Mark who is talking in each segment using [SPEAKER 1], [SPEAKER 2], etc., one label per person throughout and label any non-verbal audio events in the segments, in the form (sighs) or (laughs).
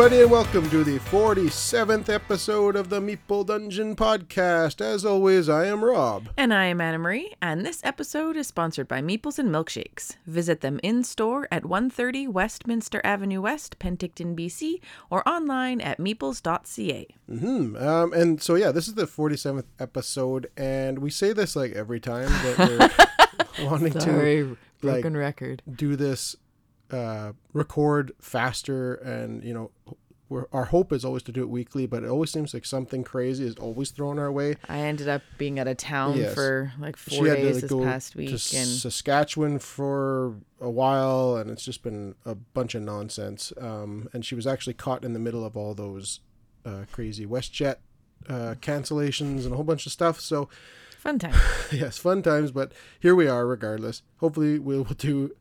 [SPEAKER 1] everybody, and welcome to the 47th episode of the Meeple Dungeon podcast. As always, I am Robb.
[SPEAKER 2] And I am Anna Marie, and this episode is sponsored by Meeples and Milkshakes. Visit them in store at 130 Westminster Avenue West, Penticton, BC, or online at meeples.ca.
[SPEAKER 1] hmm Um, and so, yeah, this is the 47th episode, and we say this like every time that we're (laughs) wanting to
[SPEAKER 2] broken record.
[SPEAKER 1] do this, uh, record faster, and you know, we're, our hope is always to do it weekly, but it always seems like something crazy is always thrown our way.
[SPEAKER 2] I ended up being out of town
[SPEAKER 1] Yes.
[SPEAKER 2] for like four days this past week,
[SPEAKER 1] to
[SPEAKER 2] and
[SPEAKER 1] Saskatchewan for a while, and it's just been a bunch of nonsense. Um, and she was actually caught in the middle of all those uh, crazy WestJet uh, cancellations and a whole bunch of stuff. So
[SPEAKER 2] fun times, (laughs)
[SPEAKER 1] yes, fun times. But here we are, regardless. Hopefully, we'll do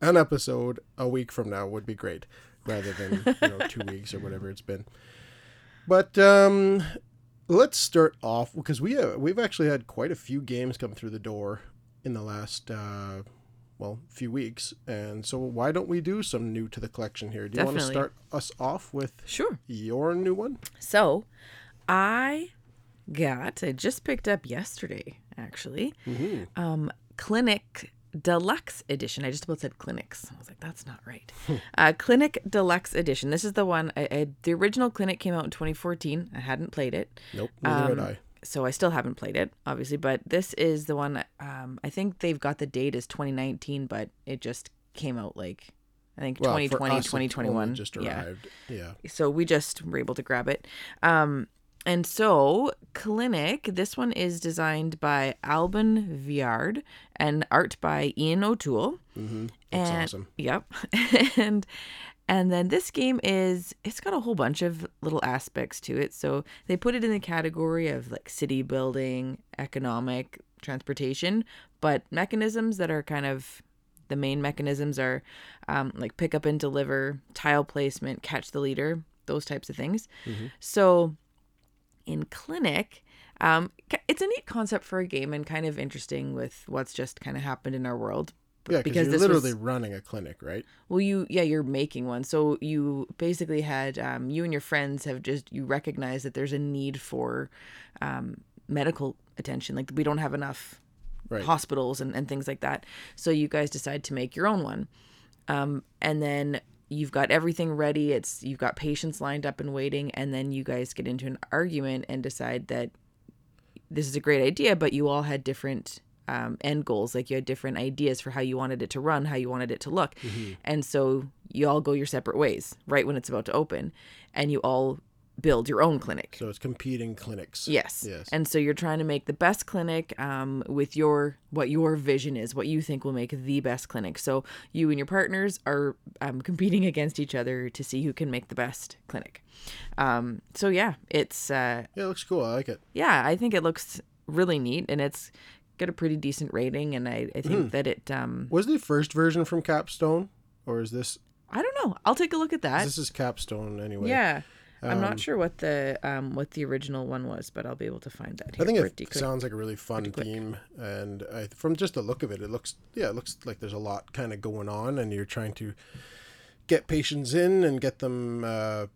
[SPEAKER 1] an episode a week from now. Would be great, rather than you know two weeks or whatever it's been. But um, let's start off because we uh, we've actually had quite a few games come through the door in the last uh, well few weeks, and so why don't we do some new to the collection here? Do you want to start us off with
[SPEAKER 2] Sure.
[SPEAKER 1] your new one?
[SPEAKER 2] So, I got, I just picked up yesterday, actually, um, Clinic Deluxe Edition. I just about said Clinics. I was like, that's not right. uh, Clinic Deluxe Edition. This is the one, I, I, the original Clinic came out in 2014. I hadn't played it.
[SPEAKER 1] Nope, neither
[SPEAKER 2] Um,
[SPEAKER 1] had I.
[SPEAKER 2] So I still haven't played it, obviously, but this is the one. Um, I think they've got the date as 2019, but it just came out like I think
[SPEAKER 1] Well, for
[SPEAKER 2] 2020,
[SPEAKER 1] us, it only
[SPEAKER 2] 2021.
[SPEAKER 1] just
[SPEAKER 2] yeah
[SPEAKER 1] arrived. Yeah.
[SPEAKER 2] so we just were able to grab it. Um, and so Clinic, this one is designed by Alban Viard and art by Ian O'Toole.
[SPEAKER 1] Mm-hmm. That's
[SPEAKER 2] and,
[SPEAKER 1] awesome.
[SPEAKER 2] Yep. (laughs) and and then this game is it's got a whole bunch of little aspects to it. So they put it in the category of like city building, economic, transportation, but mechanisms that are kind of the main mechanisms are um, like pick up and deliver, tile placement, catch the leader, those types of things. So in clinic um, it's a neat concept for a game and kind of interesting with what's just kind of happened in our world
[SPEAKER 1] Yeah, because you're literally
[SPEAKER 2] was
[SPEAKER 1] running a clinic, right?
[SPEAKER 2] well you yeah you're making one so you basically had um, you and your friends have just you recognize that there's a need for um, medical attention like we don't have enough
[SPEAKER 1] Right.
[SPEAKER 2] hospitals and, and things like that so you guys decide to make your own one um, and then you've got everything ready it's you've got patients lined up and waiting and then you guys get into an argument and decide that this is a great idea but you all had different um, end goals like you had different ideas for how you wanted it to run how you wanted it to look. And so you all go your separate ways right when it's about to open. And you all build your own clinic
[SPEAKER 1] So it's competing clinics.
[SPEAKER 2] Yes.
[SPEAKER 1] Yes.
[SPEAKER 2] And so you're trying to make the best clinic um, with your what your vision is, what you think will make the best clinic. So you and your partners are um, competing against each other to see who can make the best clinic. Um, so yeah, it's uh,
[SPEAKER 1] Yeah, it looks cool. I like it.
[SPEAKER 2] yeah, I think it looks really neat, and it's got a pretty decent rating, and I, I think that it um,
[SPEAKER 1] Was the first version from Capstone, or is this
[SPEAKER 2] I don't know. I'll take a look at that.
[SPEAKER 1] this is Capstone anyway?
[SPEAKER 2] yeah. I'm
[SPEAKER 1] Um,
[SPEAKER 2] not sure what the um what the original one was, but I'll be able to find that. Here
[SPEAKER 1] I think it
[SPEAKER 2] quick.
[SPEAKER 1] sounds like a really fun theme, and I, from just the look of it, it looks yeah, it looks like there's a lot kind of going on, and you're trying to get patients in and get them uh,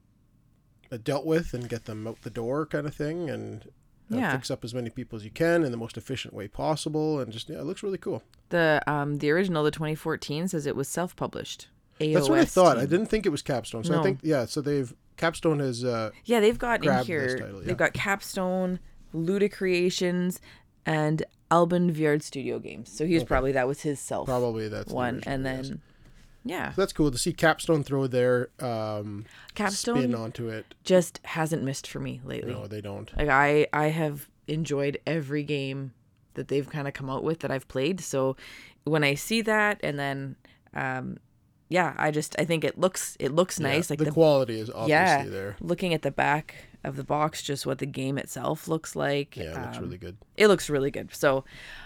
[SPEAKER 1] dealt with and get them out the door, kind of thing, and uh,
[SPEAKER 2] Yeah.
[SPEAKER 1] fix up as many people as you can in the most efficient way possible, and just yeah, it looks really cool.
[SPEAKER 2] The um the original, the 2014, says it was self-published.
[SPEAKER 1] That's what I
[SPEAKER 2] AOS
[SPEAKER 1] thought. I didn't think it was Capstone, so I
[SPEAKER 2] No.
[SPEAKER 1] think yeah. So they've Capstone has uh,
[SPEAKER 2] Yeah, they've got in here.
[SPEAKER 1] title, yeah.
[SPEAKER 2] They've got Capstone, Luda Creations, and Alban Viard Studio Games. So he was probably that was his self
[SPEAKER 1] probably that's
[SPEAKER 2] one,
[SPEAKER 1] original,
[SPEAKER 2] and then yeah,
[SPEAKER 1] So that's cool to see Capstone throw their um,
[SPEAKER 2] Capstone
[SPEAKER 1] spin onto it.
[SPEAKER 2] just hasn't missed for me lately.
[SPEAKER 1] No, they don't.
[SPEAKER 2] Like I I have enjoyed every game that they've kind of come out with that I've played. So when I see that and then um yeah, I just I think it looks it looks
[SPEAKER 1] Yeah,
[SPEAKER 2] nice like
[SPEAKER 1] the,
[SPEAKER 2] the,
[SPEAKER 1] quality is obviously
[SPEAKER 2] yeah,
[SPEAKER 1] there.
[SPEAKER 2] looking at the back of the box just what the game itself looks like.
[SPEAKER 1] Yeah, it looks
[SPEAKER 2] um,
[SPEAKER 1] really good.
[SPEAKER 2] It looks really good. So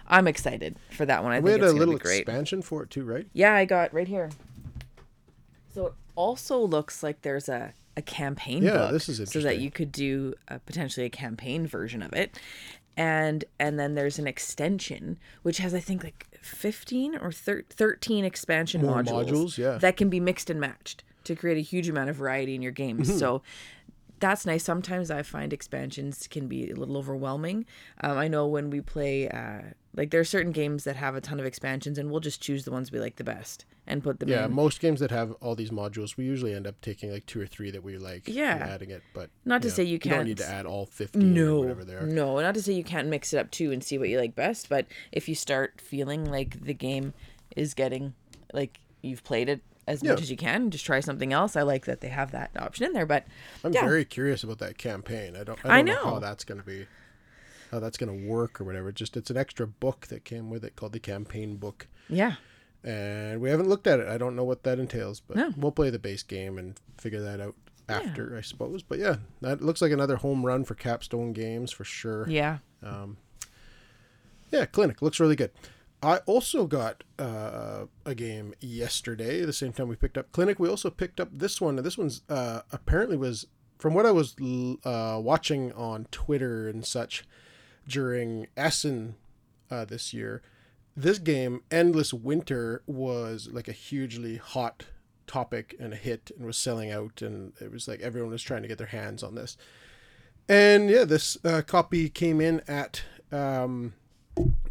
[SPEAKER 2] I'm excited for that one. I
[SPEAKER 1] We
[SPEAKER 2] think
[SPEAKER 1] had
[SPEAKER 2] it's
[SPEAKER 1] a little expansion for it too, right?
[SPEAKER 2] Yeah, I got right here. So it also looks like there's a, a campaign
[SPEAKER 1] Yeah,
[SPEAKER 2] book.
[SPEAKER 1] this is
[SPEAKER 2] So that you could do a, potentially a campaign version of it. And and then there's an extension which has I think like 15 or thir- 13 expansion
[SPEAKER 1] More
[SPEAKER 2] modules,
[SPEAKER 1] modules, yeah.
[SPEAKER 2] that can be mixed and matched to create a huge amount of variety in your games.
[SPEAKER 1] Mm-hmm.
[SPEAKER 2] So that's nice. Sometimes I find expansions can be a little overwhelming. Um, I know when we play, uh, like there are certain games that have a ton of expansions, and we'll just choose the ones we like the best and put them
[SPEAKER 1] Yeah,
[SPEAKER 2] in.
[SPEAKER 1] most games that have all these modules, we usually end up taking like two or three that we like. and
[SPEAKER 2] Yeah.
[SPEAKER 1] adding it, but
[SPEAKER 2] Not to
[SPEAKER 1] know,
[SPEAKER 2] say you
[SPEAKER 1] don't need
[SPEAKER 2] can't-
[SPEAKER 1] to add all or
[SPEAKER 2] No,
[SPEAKER 1] whatever they are.
[SPEAKER 2] no, not to say you can't mix it up too and see what you like best, but if you start feeling like the game is getting like you've played it as much as you can, just try something else. I like that they have that option in there, but
[SPEAKER 1] I'm
[SPEAKER 2] yeah.
[SPEAKER 1] very curious about that campaign. I don't. I,
[SPEAKER 2] I
[SPEAKER 1] don't know. how that's gonna be, how that's gonna work or whatever. Just it's an extra book that came with it called the campaign book,
[SPEAKER 2] yeah,
[SPEAKER 1] and we haven't looked at it. I don't know what that entails, but
[SPEAKER 2] No.
[SPEAKER 1] we'll play the base game and figure that out after, I suppose. But yeah, that looks like another home run for Capstone Games for sure.
[SPEAKER 2] yeah.
[SPEAKER 1] Yeah, Clinic looks really good. I also got uh, a game yesterday. The same time we picked up Clinic, we also picked up this one. This one's uh, apparently was from what I was uh, watching on Twitter and such during Essen uh, this year. This game, Endless Winter, was like a hugely hot topic and a hit, and was selling out, and it was like everyone was trying to get their hands on this. And yeah, this uh, copy came in at um,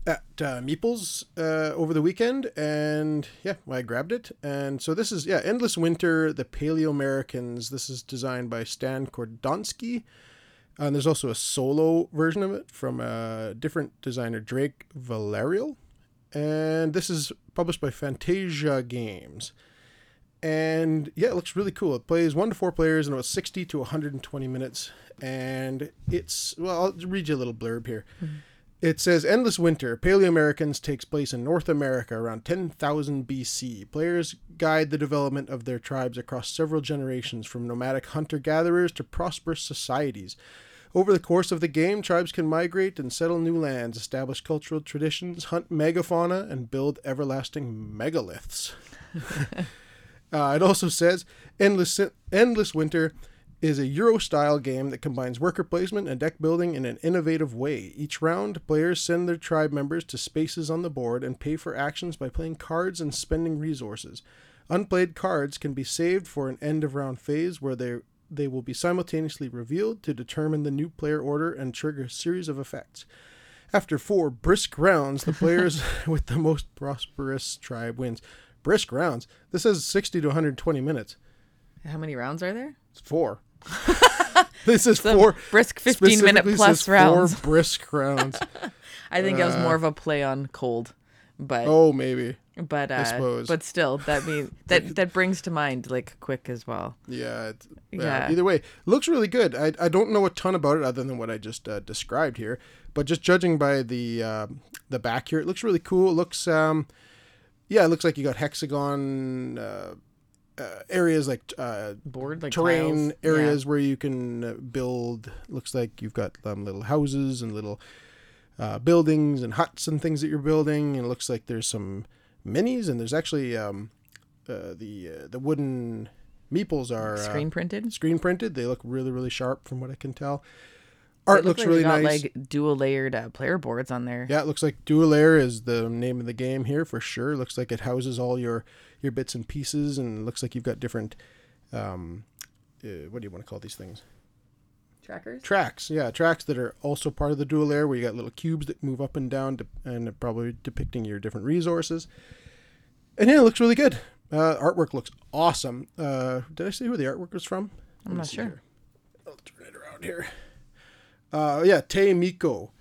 [SPEAKER 1] at uh, Meeples uh, over the weekend, and yeah, I grabbed it. And so this is yeah, Endless Winter, the Paleo Americans. This is designed by Stan Kordonsky. And there's also a solo version of it from a different designer, Drake Villareal. And this is published by Fantasia Games. And yeah, it looks really cool. It plays one to four players in about 60 to 120 minutes. And it's, well, I'll read you a little blurb here. Mm-hmm. It says Endless Winter, Paleo Americans takes place in North America around 10,000 BC. Players guide the development of their tribes across several generations, from nomadic hunter gatherers to prosperous societies. Over the course of the game, tribes can migrate and settle new lands, establish cultural traditions, hunt megafauna, and build everlasting megaliths. (laughs) Uh, it also says Endless Endless Winter is a Euro style game that combines worker placement and deck building in an innovative way. Each round, players send their tribe members to spaces on the board and pay for actions by playing cards and spending resources. Unplayed cards can be saved for an end of round phase where they they will be simultaneously revealed to determine the new player order and trigger a series of effects. After four brisk rounds, the players (laughs) (laughs) with the most prosperous tribe wins. Brisk rounds. This says 60 to 120 minutes.
[SPEAKER 2] How many rounds are there?
[SPEAKER 1] It's four. (laughs) this is
[SPEAKER 2] Some
[SPEAKER 1] four.
[SPEAKER 2] brisk 15 minute plus
[SPEAKER 1] says
[SPEAKER 2] rounds.
[SPEAKER 1] Four brisk rounds.
[SPEAKER 2] I think that was uh, more of a play on cold, but
[SPEAKER 1] oh, maybe.
[SPEAKER 2] but uh,
[SPEAKER 1] suppose.
[SPEAKER 2] but still, that mean (laughs) that that brings to mind like quick as well.
[SPEAKER 1] Yeah, yeah.
[SPEAKER 2] Yeah.
[SPEAKER 1] Either way, looks really good. I, I don't know a ton about it other than what I just uh, described here, but just judging by the uh, the back here, it looks really cool. It looks um, yeah, it looks like you got hexagon uh, uh, areas like uh,
[SPEAKER 2] Board like
[SPEAKER 1] terrain
[SPEAKER 2] tiles.
[SPEAKER 1] areas where you can uh, build. Looks like you've got um, little houses and little uh, buildings and huts and things that you're building. And it looks like there's some minis and there's actually um, uh, the uh, the wooden meeples are uh,
[SPEAKER 2] Screen printed.
[SPEAKER 1] screen printed. They look really really sharp from what I can tell.
[SPEAKER 2] It
[SPEAKER 1] Art looks
[SPEAKER 2] like
[SPEAKER 1] really
[SPEAKER 2] got,
[SPEAKER 1] nice.
[SPEAKER 2] Like dual layered uh, player boards on there.
[SPEAKER 1] Yeah, it looks like Dual Air is the name of the game here for sure. Looks like it houses all your your bits and pieces, and it looks like you've got different. Um, uh, what do you want to call these things?
[SPEAKER 2] Trackers.
[SPEAKER 1] Tracks, yeah, tracks that are also part of the dual layer, where you got little cubes that move up and down, de- and probably depicting your different resources. And yeah, it looks really good. Uh, artwork looks awesome. Uh, did I say who the artwork was from?
[SPEAKER 2] I'm not sure.
[SPEAKER 1] here. I'll turn it around here. Uh, yeah, Te Miko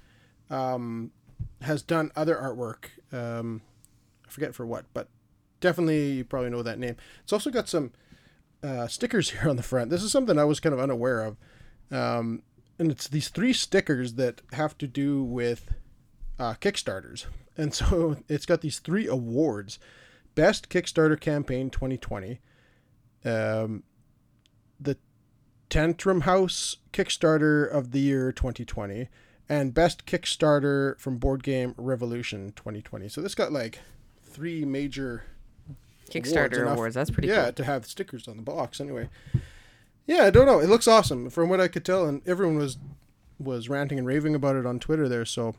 [SPEAKER 1] um, has done other artwork. Um, I forget for what, but definitely you probably know that name. It's also got some uh, stickers (laughs) here on the front. This is something I was kind of unaware of. Um, and it's these three stickers that have to do with uh, Kickstarters. And so (laughs) it's got these three awards Best Kickstarter Campaign 2020, um, the Tantrum House Kickstarter of the Year 2020, and Best Kickstarter from Board Game Revolution 2020. So this got like three major
[SPEAKER 2] Kickstarter
[SPEAKER 1] enough-
[SPEAKER 2] awards. That's pretty
[SPEAKER 1] yeah,
[SPEAKER 2] cool.
[SPEAKER 1] to have stickers on the box anyway. Yeah, I don't know. It looks awesome from what I could tell, and everyone was was ranting and raving about it on Twitter there. So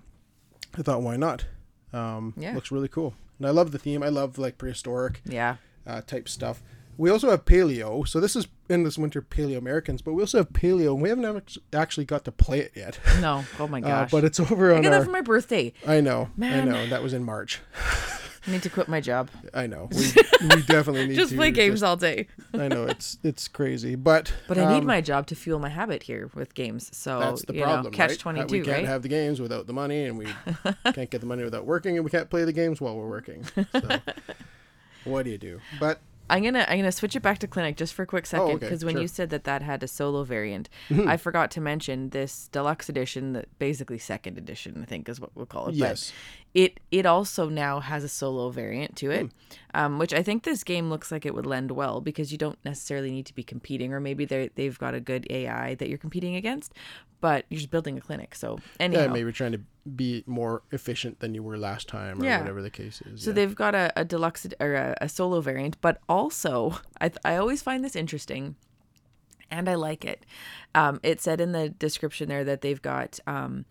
[SPEAKER 1] I thought, why not? Um,
[SPEAKER 2] Yeah.
[SPEAKER 1] looks really cool, and I love the theme. I love like prehistoric
[SPEAKER 2] Yeah.
[SPEAKER 1] uh, type stuff. we also have Paleo. So this is Endless Winter Paleo Americans, but we also have Paleo, and we haven't actually got to play it yet.
[SPEAKER 2] No. Oh my (laughs)
[SPEAKER 1] Uh,
[SPEAKER 2] gosh.
[SPEAKER 1] but it's over on.
[SPEAKER 2] I got that for my birthday.
[SPEAKER 1] I know,
[SPEAKER 2] Man.
[SPEAKER 1] I know. That was in March. (laughs)
[SPEAKER 2] I need to quit my job.
[SPEAKER 1] I know. (laughs) We, we definitely need to.
[SPEAKER 2] Just
[SPEAKER 1] to
[SPEAKER 2] play games all day.
[SPEAKER 1] I know it's it's crazy, but
[SPEAKER 2] But I need
[SPEAKER 1] um,
[SPEAKER 2] my job to fuel my habit here with games. So
[SPEAKER 1] That's the
[SPEAKER 2] you
[SPEAKER 1] problem,
[SPEAKER 2] know, catch
[SPEAKER 1] right?
[SPEAKER 2] twenty
[SPEAKER 1] we can't
[SPEAKER 2] right?
[SPEAKER 1] have the games without the money, and we (laughs) can't get the money without working, and we can't play the games while we're working. So, (laughs) what do you do? But
[SPEAKER 2] I'm gonna I'm gonna switch it back to clinic just for a quick second
[SPEAKER 1] okay,
[SPEAKER 2] because when
[SPEAKER 1] sure.
[SPEAKER 2] you said that that had a solo variant, I forgot to mention this deluxe edition, that basically second edition, I think is what we'll call it.
[SPEAKER 1] Yes.
[SPEAKER 2] It it also now has a solo variant to it,
[SPEAKER 1] Hmm.
[SPEAKER 2] um, which I think this game looks like it would lend well because you don't necessarily need to be competing, or maybe they they've got a good AI that you're competing against, but you're just building a clinic. So anyhow,
[SPEAKER 1] yeah, maybe trying to be more efficient than you were last time, or
[SPEAKER 2] Yeah.
[SPEAKER 1] whatever the case is.
[SPEAKER 2] So
[SPEAKER 1] yeah.
[SPEAKER 2] they've got a, a deluxe or a, a solo variant, but also I, th- I always find this interesting, and I like it. Um, it said in the description there that they've got um,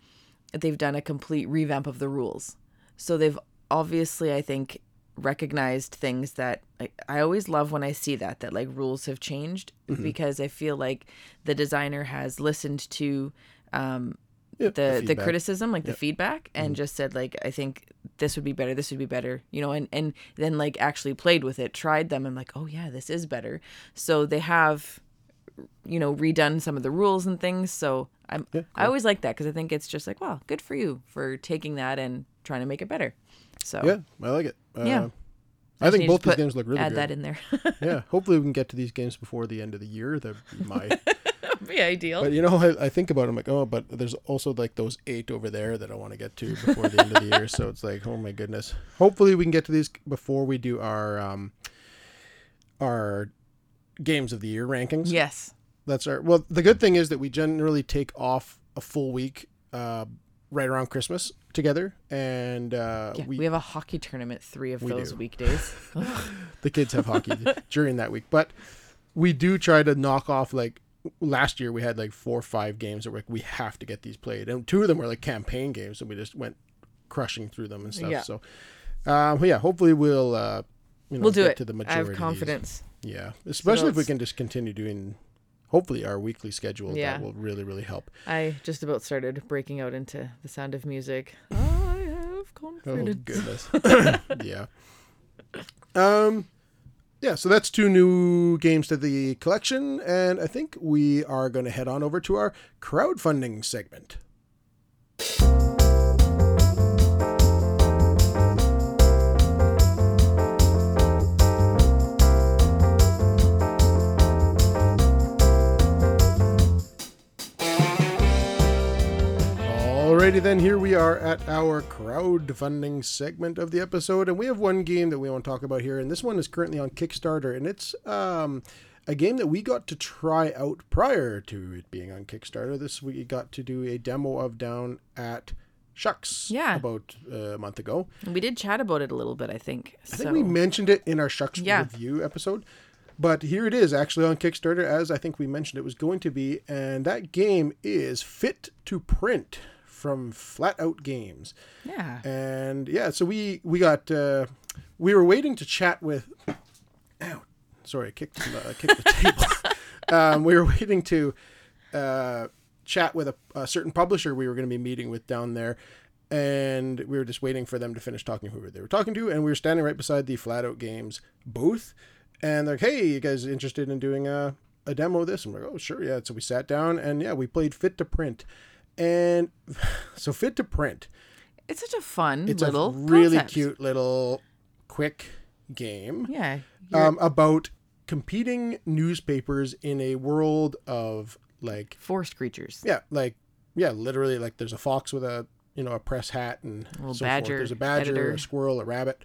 [SPEAKER 2] they've done a complete revamp of the rules. So they've obviously, I think, recognized things that like, I always love when I see that that like rules have changed
[SPEAKER 1] Mm-hmm.
[SPEAKER 2] because I feel like the designer has listened to um,
[SPEAKER 1] Yeah,
[SPEAKER 2] the the,
[SPEAKER 1] feedback.
[SPEAKER 2] criticism like the feedback and just said like i think this would be better this would be better you know and and then like actually played with it tried them and like oh yeah this is better so they have you know redone some of the rules and things so i'm
[SPEAKER 1] Yeah,
[SPEAKER 2] i always like that because i think it's just like wow good for you for taking that and trying to make it better so
[SPEAKER 1] yeah, I like it. Uh,
[SPEAKER 2] Yeah.
[SPEAKER 1] I
[SPEAKER 2] just
[SPEAKER 1] think both these
[SPEAKER 2] put-
[SPEAKER 1] games look really
[SPEAKER 2] add
[SPEAKER 1] good.
[SPEAKER 2] Add that in there (laughs)
[SPEAKER 1] yeah, hopefully we can get to these games before the end of the year. That'd be my. (laughs)
[SPEAKER 2] be ideal
[SPEAKER 1] but you know, I, I think about it, I'm like, oh, but there's also like those eight over there that I want to get to before the end of the year. So it's like, oh my goodness. Hopefully we can get to these before we do our um our games of the year rankings.
[SPEAKER 2] yes
[SPEAKER 1] That's our well. The good thing is that we generally take off a full week, uh, right around Christmas together, and uh,
[SPEAKER 2] yeah,
[SPEAKER 1] we,
[SPEAKER 2] we, have a hockey tournament three of
[SPEAKER 1] We
[SPEAKER 2] those
[SPEAKER 1] do.
[SPEAKER 2] weekdays (laughs) (laughs)
[SPEAKER 1] the kids have hockey (laughs) during that week, but we do try to knock off like last year we had like four or five games that were like we have to get these played, and two of them were like campaign games, and we just went crushing through them and stuff.
[SPEAKER 2] Yeah.
[SPEAKER 1] So, um, yeah, hopefully we'll uh, you know,
[SPEAKER 2] we'll do
[SPEAKER 1] get
[SPEAKER 2] it
[SPEAKER 1] to the majority i have
[SPEAKER 2] confidence
[SPEAKER 1] Yeah, especially if we can just continue doing. Hopefully, our weekly schedule
[SPEAKER 2] Yeah.
[SPEAKER 1] that will really, really help.
[SPEAKER 2] I just about started breaking out into the sound of music. I have
[SPEAKER 1] Oh
[SPEAKER 2] confidence.
[SPEAKER 1] goodness. (laughs) (laughs) yeah. Um yeah, so that's two new games to the collection and I think we are going to head on over to our crowdfunding segment. Alrighty then, here we are at our crowdfunding segment of the episode, and we have one game that we want to talk about here, and this one is currently on Kickstarter, and it's um, a game that we got to try out prior to it being on Kickstarter. This we got to do a demo of down at Shucks
[SPEAKER 2] Yeah.
[SPEAKER 1] about uh, a month ago.
[SPEAKER 2] We did chat about it a little bit, I think.
[SPEAKER 1] I think we mentioned it in our Shucks
[SPEAKER 2] Yeah.
[SPEAKER 1] review episode. But here it is, actually on Kickstarter, as I think we mentioned it was going to be, and that game is Fit to Print from Flatout Games.
[SPEAKER 2] yeah.
[SPEAKER 1] And yeah, so we we got uh, we were waiting to chat with. Ow, sorry, I kicked the, I kicked the (laughs) table. um, we were waiting to uh, chat with a, a certain publisher we were going to be meeting with down there, and we were just waiting for them to finish talking who they were talking to, and we were standing right beside the Flatout Games booth, and they're like, "Hey, you guys interested in doing a a demo of this?" I'm like, "Oh, sure, yeah." So we sat down, and yeah, we played Fit to Print, and (sighs) so Fit to Print.
[SPEAKER 2] It's such a fun
[SPEAKER 1] It's
[SPEAKER 2] little
[SPEAKER 1] a really
[SPEAKER 2] concept.
[SPEAKER 1] cute little quick game
[SPEAKER 2] Yeah.
[SPEAKER 1] um, about competing newspapers in a world of like
[SPEAKER 2] forest creatures.
[SPEAKER 1] yeah like yeah literally like there's a fox with a you know a press hat and
[SPEAKER 2] little
[SPEAKER 1] so
[SPEAKER 2] badger
[SPEAKER 1] forth. there's a badger
[SPEAKER 2] editor.
[SPEAKER 1] a squirrel a rabbit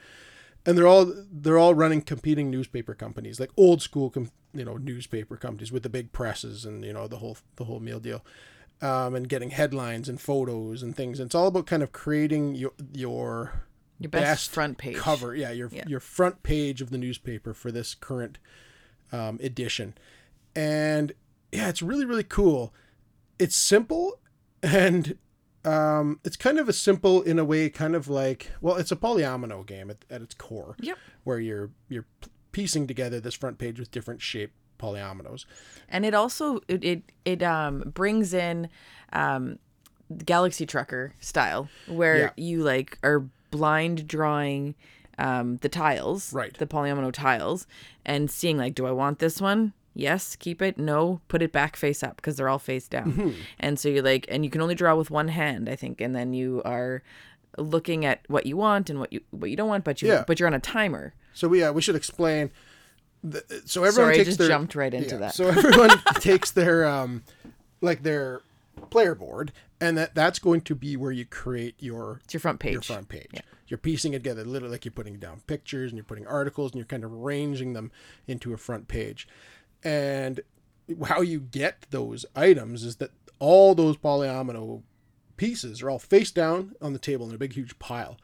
[SPEAKER 1] and they're all they're all running competing newspaper companies like old school com- you know newspaper companies with the big presses and you know the whole the whole meal deal um, and getting headlines and photos and things and it's all about kind of creating your your
[SPEAKER 2] Your best,
[SPEAKER 1] best
[SPEAKER 2] front page.
[SPEAKER 1] cover yeah your
[SPEAKER 2] Yeah.
[SPEAKER 1] your front page of the newspaper for this current um, edition and yeah it's really really cool it's simple and um, it's kind of a simple in a way kind of like well it's a polyomino game at, at its core
[SPEAKER 2] Yep.
[SPEAKER 1] where you're you're piecing together this front page with different shape polyominoes.
[SPEAKER 2] and it also it it, it um brings in um galaxy trucker style where
[SPEAKER 1] Yeah.
[SPEAKER 2] you like are blind drawing um the tiles
[SPEAKER 1] Right.
[SPEAKER 2] the polyomino tiles and seeing like do i want this one yes keep it no put it back face up because they're all face down
[SPEAKER 1] Mm-hmm.
[SPEAKER 2] and so you're like and you can only draw with one hand i think and then you are looking at what you want and what you what you don't want but you
[SPEAKER 1] Yeah.
[SPEAKER 2] but you're on a timer
[SPEAKER 1] So we uh, we should explain. The, so everyone
[SPEAKER 2] Sorry, I just
[SPEAKER 1] their,
[SPEAKER 2] jumped right into that.
[SPEAKER 1] So everyone (laughs) takes their um, like their player board, and that that's going to be where you create your
[SPEAKER 2] it's your front page
[SPEAKER 1] your front page. You're piecing it together, literally like you're putting down pictures and you're putting articles and you're kind of arranging them into a front page. And how you get those items is that all those polyomino pieces are all face down on the table in a big, huge pile.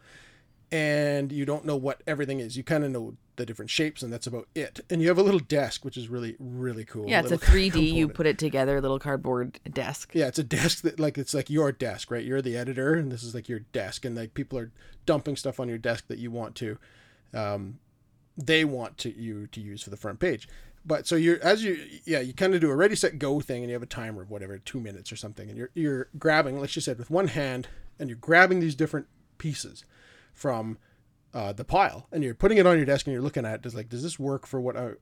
[SPEAKER 1] And you don't know what everything is. You kind of know the different shapes, and that's about it. And you have a little desk, which is really, really cool.
[SPEAKER 2] yeah it's a
[SPEAKER 1] little (laughs)
[SPEAKER 2] 3d you put it together little cardboard desk
[SPEAKER 1] Yeah, it's a desk that like it's like your desk, right? You're the editor, and this is like your desk, and like people are dumping stuff on your desk that you want to, um, they want to you to use for the front page. But so you're as you yeah you kind of do a ready set go thing, and you have a timer of whatever two minutes or something, and you're you're grabbing like you said with one hand, and you're grabbing these different pieces from uh, the pile, and you're putting it on your desk, and you're looking at it. Does like does this work for what I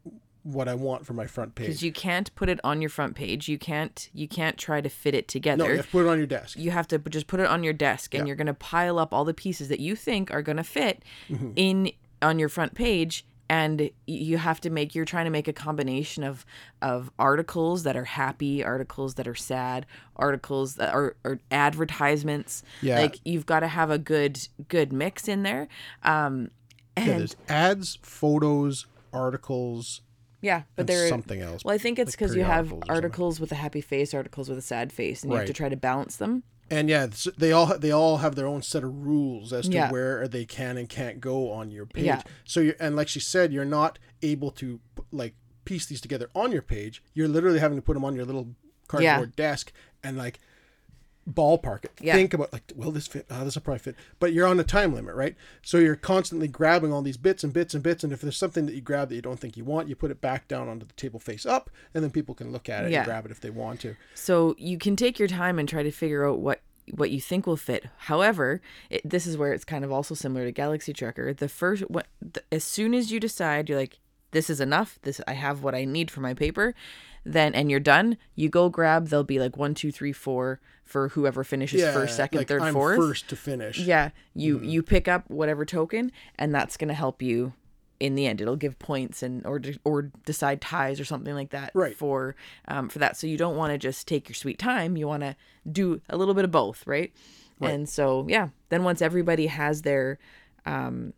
[SPEAKER 1] what I want for my front page?
[SPEAKER 2] because you can't put it on your front page you can't you can't try to fit it together
[SPEAKER 1] no, you have to put it on your desk.
[SPEAKER 2] you have to just put it on your desk and
[SPEAKER 1] Yeah.
[SPEAKER 2] you're going to pile up all the pieces that you think are going to fit
[SPEAKER 1] Mm-hmm.
[SPEAKER 2] in on your front page and you have to make you're trying to make a combination of of articles that are happy articles that are sad articles that are, are advertisements
[SPEAKER 1] Yeah.
[SPEAKER 2] like you've got to have a good good mix in there um
[SPEAKER 1] Yeah,
[SPEAKER 2] and
[SPEAKER 1] there's ads, photos, articles,
[SPEAKER 2] yeah but
[SPEAKER 1] and
[SPEAKER 2] there
[SPEAKER 1] something else.
[SPEAKER 2] well i think it's
[SPEAKER 1] like
[SPEAKER 2] because you have
[SPEAKER 1] periodicals or something.
[SPEAKER 2] articles with a happy face articles with a sad face and you have to try to balance them
[SPEAKER 1] and yeah, they all they all have their own set of rules as to
[SPEAKER 2] Yeah.
[SPEAKER 1] where they can and can't go on your page.
[SPEAKER 2] Yeah.
[SPEAKER 1] So you and like she said, you're not able to like piece these together on your page. You're literally having to put them on your little cardboard desk and like ballpark it.
[SPEAKER 2] Yeah.
[SPEAKER 1] Think about like, will this fit? Oh, this will probably fit. But you're on a time limit, right? So you're constantly grabbing all these bits and bits and bits. And if there's something that you grab that you don't think you want, you put it back down onto the table face up, and then people can look at it
[SPEAKER 2] Yeah.
[SPEAKER 1] and grab it if they want to.
[SPEAKER 2] So you can take your time and try to figure out what what you think will fit. However, it, this is where it's kind of also similar to Galaxy Trucker. The first, what, the, as soon as you decide, you're like, this is enough. This I have what I need for my paper. Then and you're done. You go grab. There'll be like one, two, three, four for whoever finishes first, second,
[SPEAKER 1] like,
[SPEAKER 2] third,
[SPEAKER 1] I'm
[SPEAKER 2] fourth.
[SPEAKER 1] first to finish.
[SPEAKER 2] Yeah, you you pick up whatever token, and that's gonna help you in the end. It'll give points and or de- or decide ties or something like that.
[SPEAKER 1] Right.
[SPEAKER 2] For um for that, so you don't want to just take your sweet time. You want to do a little bit of both, right? right? And so yeah, then once everybody has their um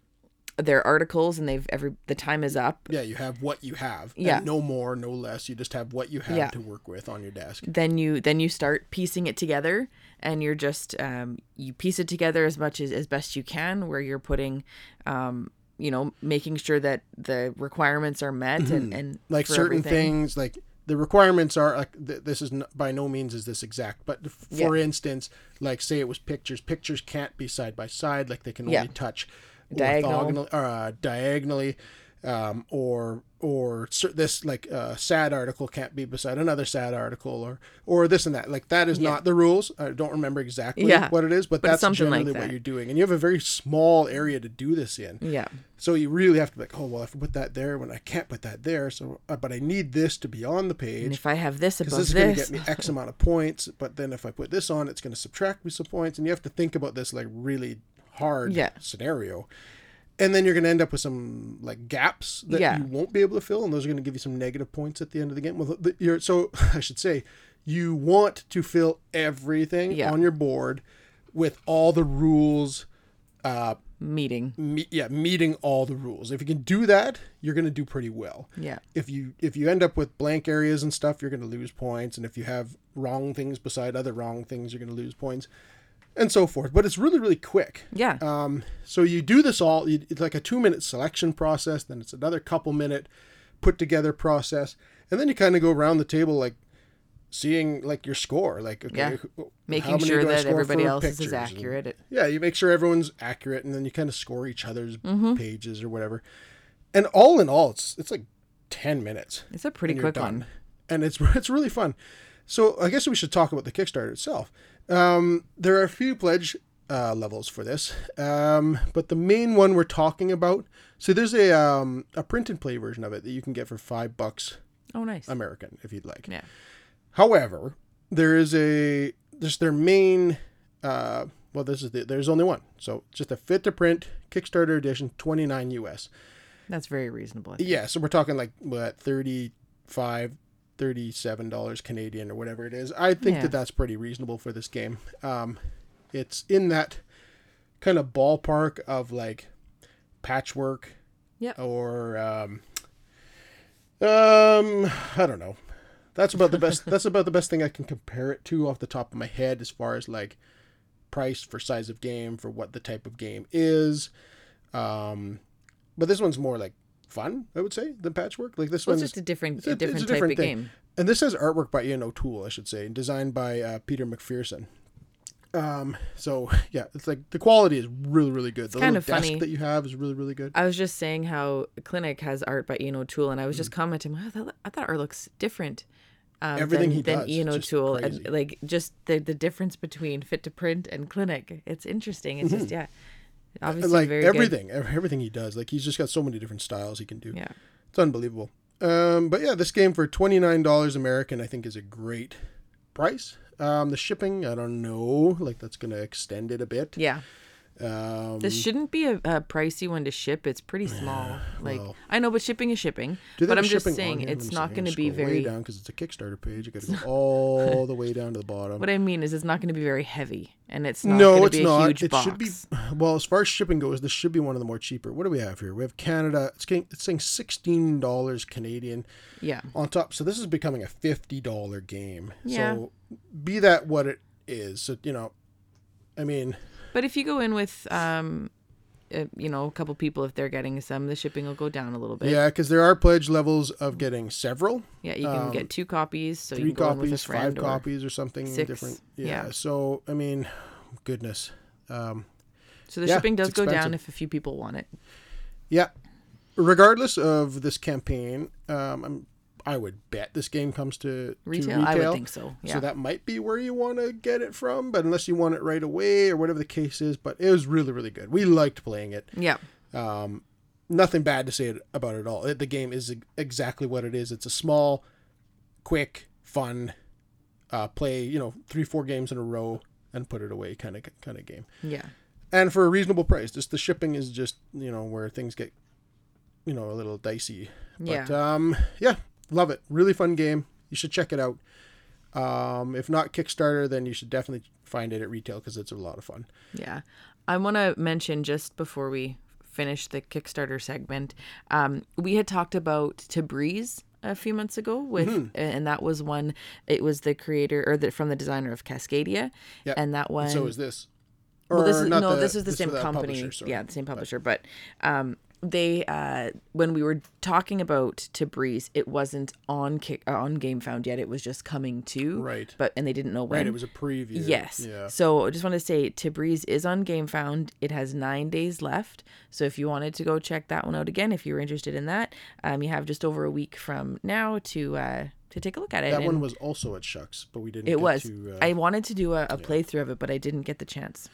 [SPEAKER 2] their articles and they've every the time is up,
[SPEAKER 1] Yeah, you have what you have. and
[SPEAKER 2] Yeah.
[SPEAKER 1] no more, no less. You just have what you have
[SPEAKER 2] Yeah.
[SPEAKER 1] to work with on your desk.
[SPEAKER 2] then you then you start piecing it together and you're just um, you piece it together as much as as best you can where you're putting um, you know making sure that the requirements are met and, and
[SPEAKER 1] Mm-hmm. Like certain
[SPEAKER 2] everything.
[SPEAKER 1] things, like the requirements are like th- this is n- by no means is this exact, but f- for instance, like say it was pictures. Pictures can't be side by side. Like they can only
[SPEAKER 2] Yeah.
[SPEAKER 1] touch
[SPEAKER 2] Diagonal.
[SPEAKER 1] or, uh, diagonally, um, or or this like uh, sad article can't be beside another sad article, or or this and that. Like that is not the rules. I don't remember exactly
[SPEAKER 2] Yeah.
[SPEAKER 1] what it is, but,
[SPEAKER 2] But
[SPEAKER 1] that's
[SPEAKER 2] something like
[SPEAKER 1] generally what you're doing, and you have a very small area to do this in.
[SPEAKER 2] yeah
[SPEAKER 1] So you really have to be like, oh well, if I put that there when I can't put that there, so uh, but I need this to be on the page.
[SPEAKER 2] and if I have this above
[SPEAKER 1] this is going to get me X amount of points. But then if I put this on, it's going to subtract me some points, and you have to think about this like really hard
[SPEAKER 2] Yeah.
[SPEAKER 1] scenario. And then you're going to end up with some like gaps that
[SPEAKER 2] Yeah.
[SPEAKER 1] you won't be able to fill, and those are going to give you some negative points at the end of the game. Well, the, you're, so (laughs) I should say, you want to fill everything
[SPEAKER 2] Yeah.
[SPEAKER 1] on your board with all the rules uh,
[SPEAKER 2] meeting
[SPEAKER 1] me, yeah meeting all the rules if you can do that you're going to do pretty well
[SPEAKER 2] yeah
[SPEAKER 1] if you if you end up with blank areas and stuff you're going to lose points and if you have wrong things beside other wrong things you're going to lose points and so forth but it's really really quick
[SPEAKER 2] yeah
[SPEAKER 1] um, so you do this all you, it's like a two minute selection process then it's another couple minute put together process and then you kind of go around the table like seeing like your score like okay
[SPEAKER 2] Yeah. making sure that everybody else is
[SPEAKER 1] pictures? And-
[SPEAKER 2] accurate. It,
[SPEAKER 1] yeah, you make sure everyone's accurate, and then you kind of score each other's
[SPEAKER 2] Mm-hmm.
[SPEAKER 1] pages or whatever. and all in all, it's it's like ten minutes.
[SPEAKER 2] It's a pretty
[SPEAKER 1] and
[SPEAKER 2] quick one.
[SPEAKER 1] and it's (laughs) it's really fun. So I guess we should talk about the Kickstarter itself. Um, there are a few pledge uh, levels for this, um, but the main one we're talking about. So there's a um, a print and play version of it that you can get for five bucks
[SPEAKER 2] Oh, nice.
[SPEAKER 1] American if you'd like.
[SPEAKER 2] yeah.
[SPEAKER 1] However, there is a just their main. Uh, well, this is the, there's only one, so just a fit to print Kickstarter edition, twenty nine US.
[SPEAKER 2] That's very reasonable.
[SPEAKER 1] Yeah, so we're talking like what 35 37 dollars Canadian or whatever it is. I think
[SPEAKER 2] Yeah.
[SPEAKER 1] that that's pretty reasonable for this game. Um it's in that kind of ballpark of like patchwork
[SPEAKER 2] Yep.
[SPEAKER 1] or um um I don't know. That's about the best (laughs) that's about the best thing I can compare it to off the top of my head as far as like price for size of game for what the type of game is. Um but this one's more like fun, I would say, than patchwork. Like this
[SPEAKER 2] Well, it's
[SPEAKER 1] one's
[SPEAKER 2] just a different,
[SPEAKER 1] it's a-
[SPEAKER 2] a
[SPEAKER 1] it's
[SPEAKER 2] different type
[SPEAKER 1] different
[SPEAKER 2] of
[SPEAKER 1] thing.
[SPEAKER 2] game.
[SPEAKER 1] and this has artwork by Ian O'Toole, I should say, and designed by uh, Peter McPherson. Um, so (laughs) yeah, it's like the quality is really, really good. the
[SPEAKER 2] kind
[SPEAKER 1] little
[SPEAKER 2] of funny.
[SPEAKER 1] that you have is really, really good.
[SPEAKER 2] I was just saying how Clinic has art by Ian O'Toole, and I was just commenting, wow, that, I thought art looks different. Um,
[SPEAKER 1] Everything
[SPEAKER 2] than,
[SPEAKER 1] he
[SPEAKER 2] than
[SPEAKER 1] does,
[SPEAKER 2] Ian
[SPEAKER 1] it's
[SPEAKER 2] O'Toole, and like just the the difference between Fit to Print and Clinic. It's interesting. It's just yeah, obviously
[SPEAKER 1] like
[SPEAKER 2] very good.
[SPEAKER 1] everything, ev- everything he does, like he's just got so many different styles he can do.
[SPEAKER 2] Yeah,
[SPEAKER 1] It's unbelievable. Um, but yeah, this game for twenty nine dollars American, I think, is a great price. Um, the shipping, I don't know, like that's gonna extend it a bit.
[SPEAKER 2] yeah.
[SPEAKER 1] Um,
[SPEAKER 2] This shouldn't be a, a pricey one to ship. It's pretty small. Like
[SPEAKER 1] well.
[SPEAKER 2] I know, but shipping is shipping. But I'm just saying it's not going to be very.
[SPEAKER 1] down because it's a Kickstarter page. You got to go (laughs) all the way down to the bottom.
[SPEAKER 2] What I mean is, it's not going to be very heavy, and it's not
[SPEAKER 1] no, it's
[SPEAKER 2] be a
[SPEAKER 1] not. it
[SPEAKER 2] box.
[SPEAKER 1] should be. (sighs) Well, as far as shipping goes, this should be one of the more cheaper. What do we have here? We have Canada. It's getting, it's saying sixteen dollars Canadian
[SPEAKER 2] Yeah,
[SPEAKER 1] on top. So this is becoming a fifty dollar game.
[SPEAKER 2] Yeah.
[SPEAKER 1] So be that what it is. So you know, I mean,
[SPEAKER 2] but if you go in with, um, uh, you know, a couple people, if they're getting some, the shipping will go down a little bit.
[SPEAKER 1] yeah, because there are pledge levels of getting several,
[SPEAKER 2] Yeah, you can get two copies, so
[SPEAKER 1] Um, three
[SPEAKER 2] you can go in with a
[SPEAKER 1] copies, five
[SPEAKER 2] or
[SPEAKER 1] copies, or something
[SPEAKER 2] six.
[SPEAKER 1] different.
[SPEAKER 2] Yeah.
[SPEAKER 1] Yeah. So I mean, goodness. Um,
[SPEAKER 2] so the
[SPEAKER 1] Yeah,
[SPEAKER 2] shipping does go down if a few people want it.
[SPEAKER 1] Yeah. Regardless of this campaign, um, I'm, I would bet this game comes to to
[SPEAKER 2] Retail, I would think so. Yeah,
[SPEAKER 1] So that might be where you want to get it from, but unless you want it right away or whatever the case is, but it was really, really good. We liked playing it.
[SPEAKER 2] yeah,
[SPEAKER 1] Um, nothing bad to say about it at all. It, the game is exactly what it is. It's a small, quick, fun, uh, play you know three, four games in a row and put it away kind of kind of game
[SPEAKER 2] yeah.
[SPEAKER 1] and for a reasonable price. Just the shipping is just you know where things get you know a little dicey. But
[SPEAKER 2] Yeah.
[SPEAKER 1] um yeah, love it. Really fun game. You should check it out. Um if not Kickstarter then you should definitely find it at retail because it's a lot of fun.
[SPEAKER 2] Yeah. I want to mention just before we finish the Kickstarter segment, um, we had talked about Tabriz a few months ago with
[SPEAKER 1] Mm-hmm.
[SPEAKER 2] and that was one it was the creator or the from the designer of Cascadia
[SPEAKER 1] Yep.
[SPEAKER 2] and that one
[SPEAKER 1] so is this.
[SPEAKER 2] well this is
[SPEAKER 1] not
[SPEAKER 2] no
[SPEAKER 1] the-
[SPEAKER 2] this is the
[SPEAKER 1] this
[SPEAKER 2] same company
[SPEAKER 1] publisher,
[SPEAKER 2] yeah the same publisher but um they uh when we were talking about Tabriz it wasn't on kick uh, on GameFound yet it was just coming to
[SPEAKER 1] Right.
[SPEAKER 2] but and they didn't know when
[SPEAKER 1] Right, it was a preview.
[SPEAKER 2] Yes.
[SPEAKER 1] Yeah.
[SPEAKER 2] So I just want to say Tabriz is on GameFound. It has nine days left. So if you wanted to go check that one out again, if you were interested in that, um, you have just over a week from now to uh, to take a look at it.
[SPEAKER 1] That one was also at Shucks, but we didn't
[SPEAKER 2] it
[SPEAKER 1] get
[SPEAKER 2] was.
[SPEAKER 1] to uh,
[SPEAKER 2] I wanted to do a, a playthrough of it, but I didn't get the chance.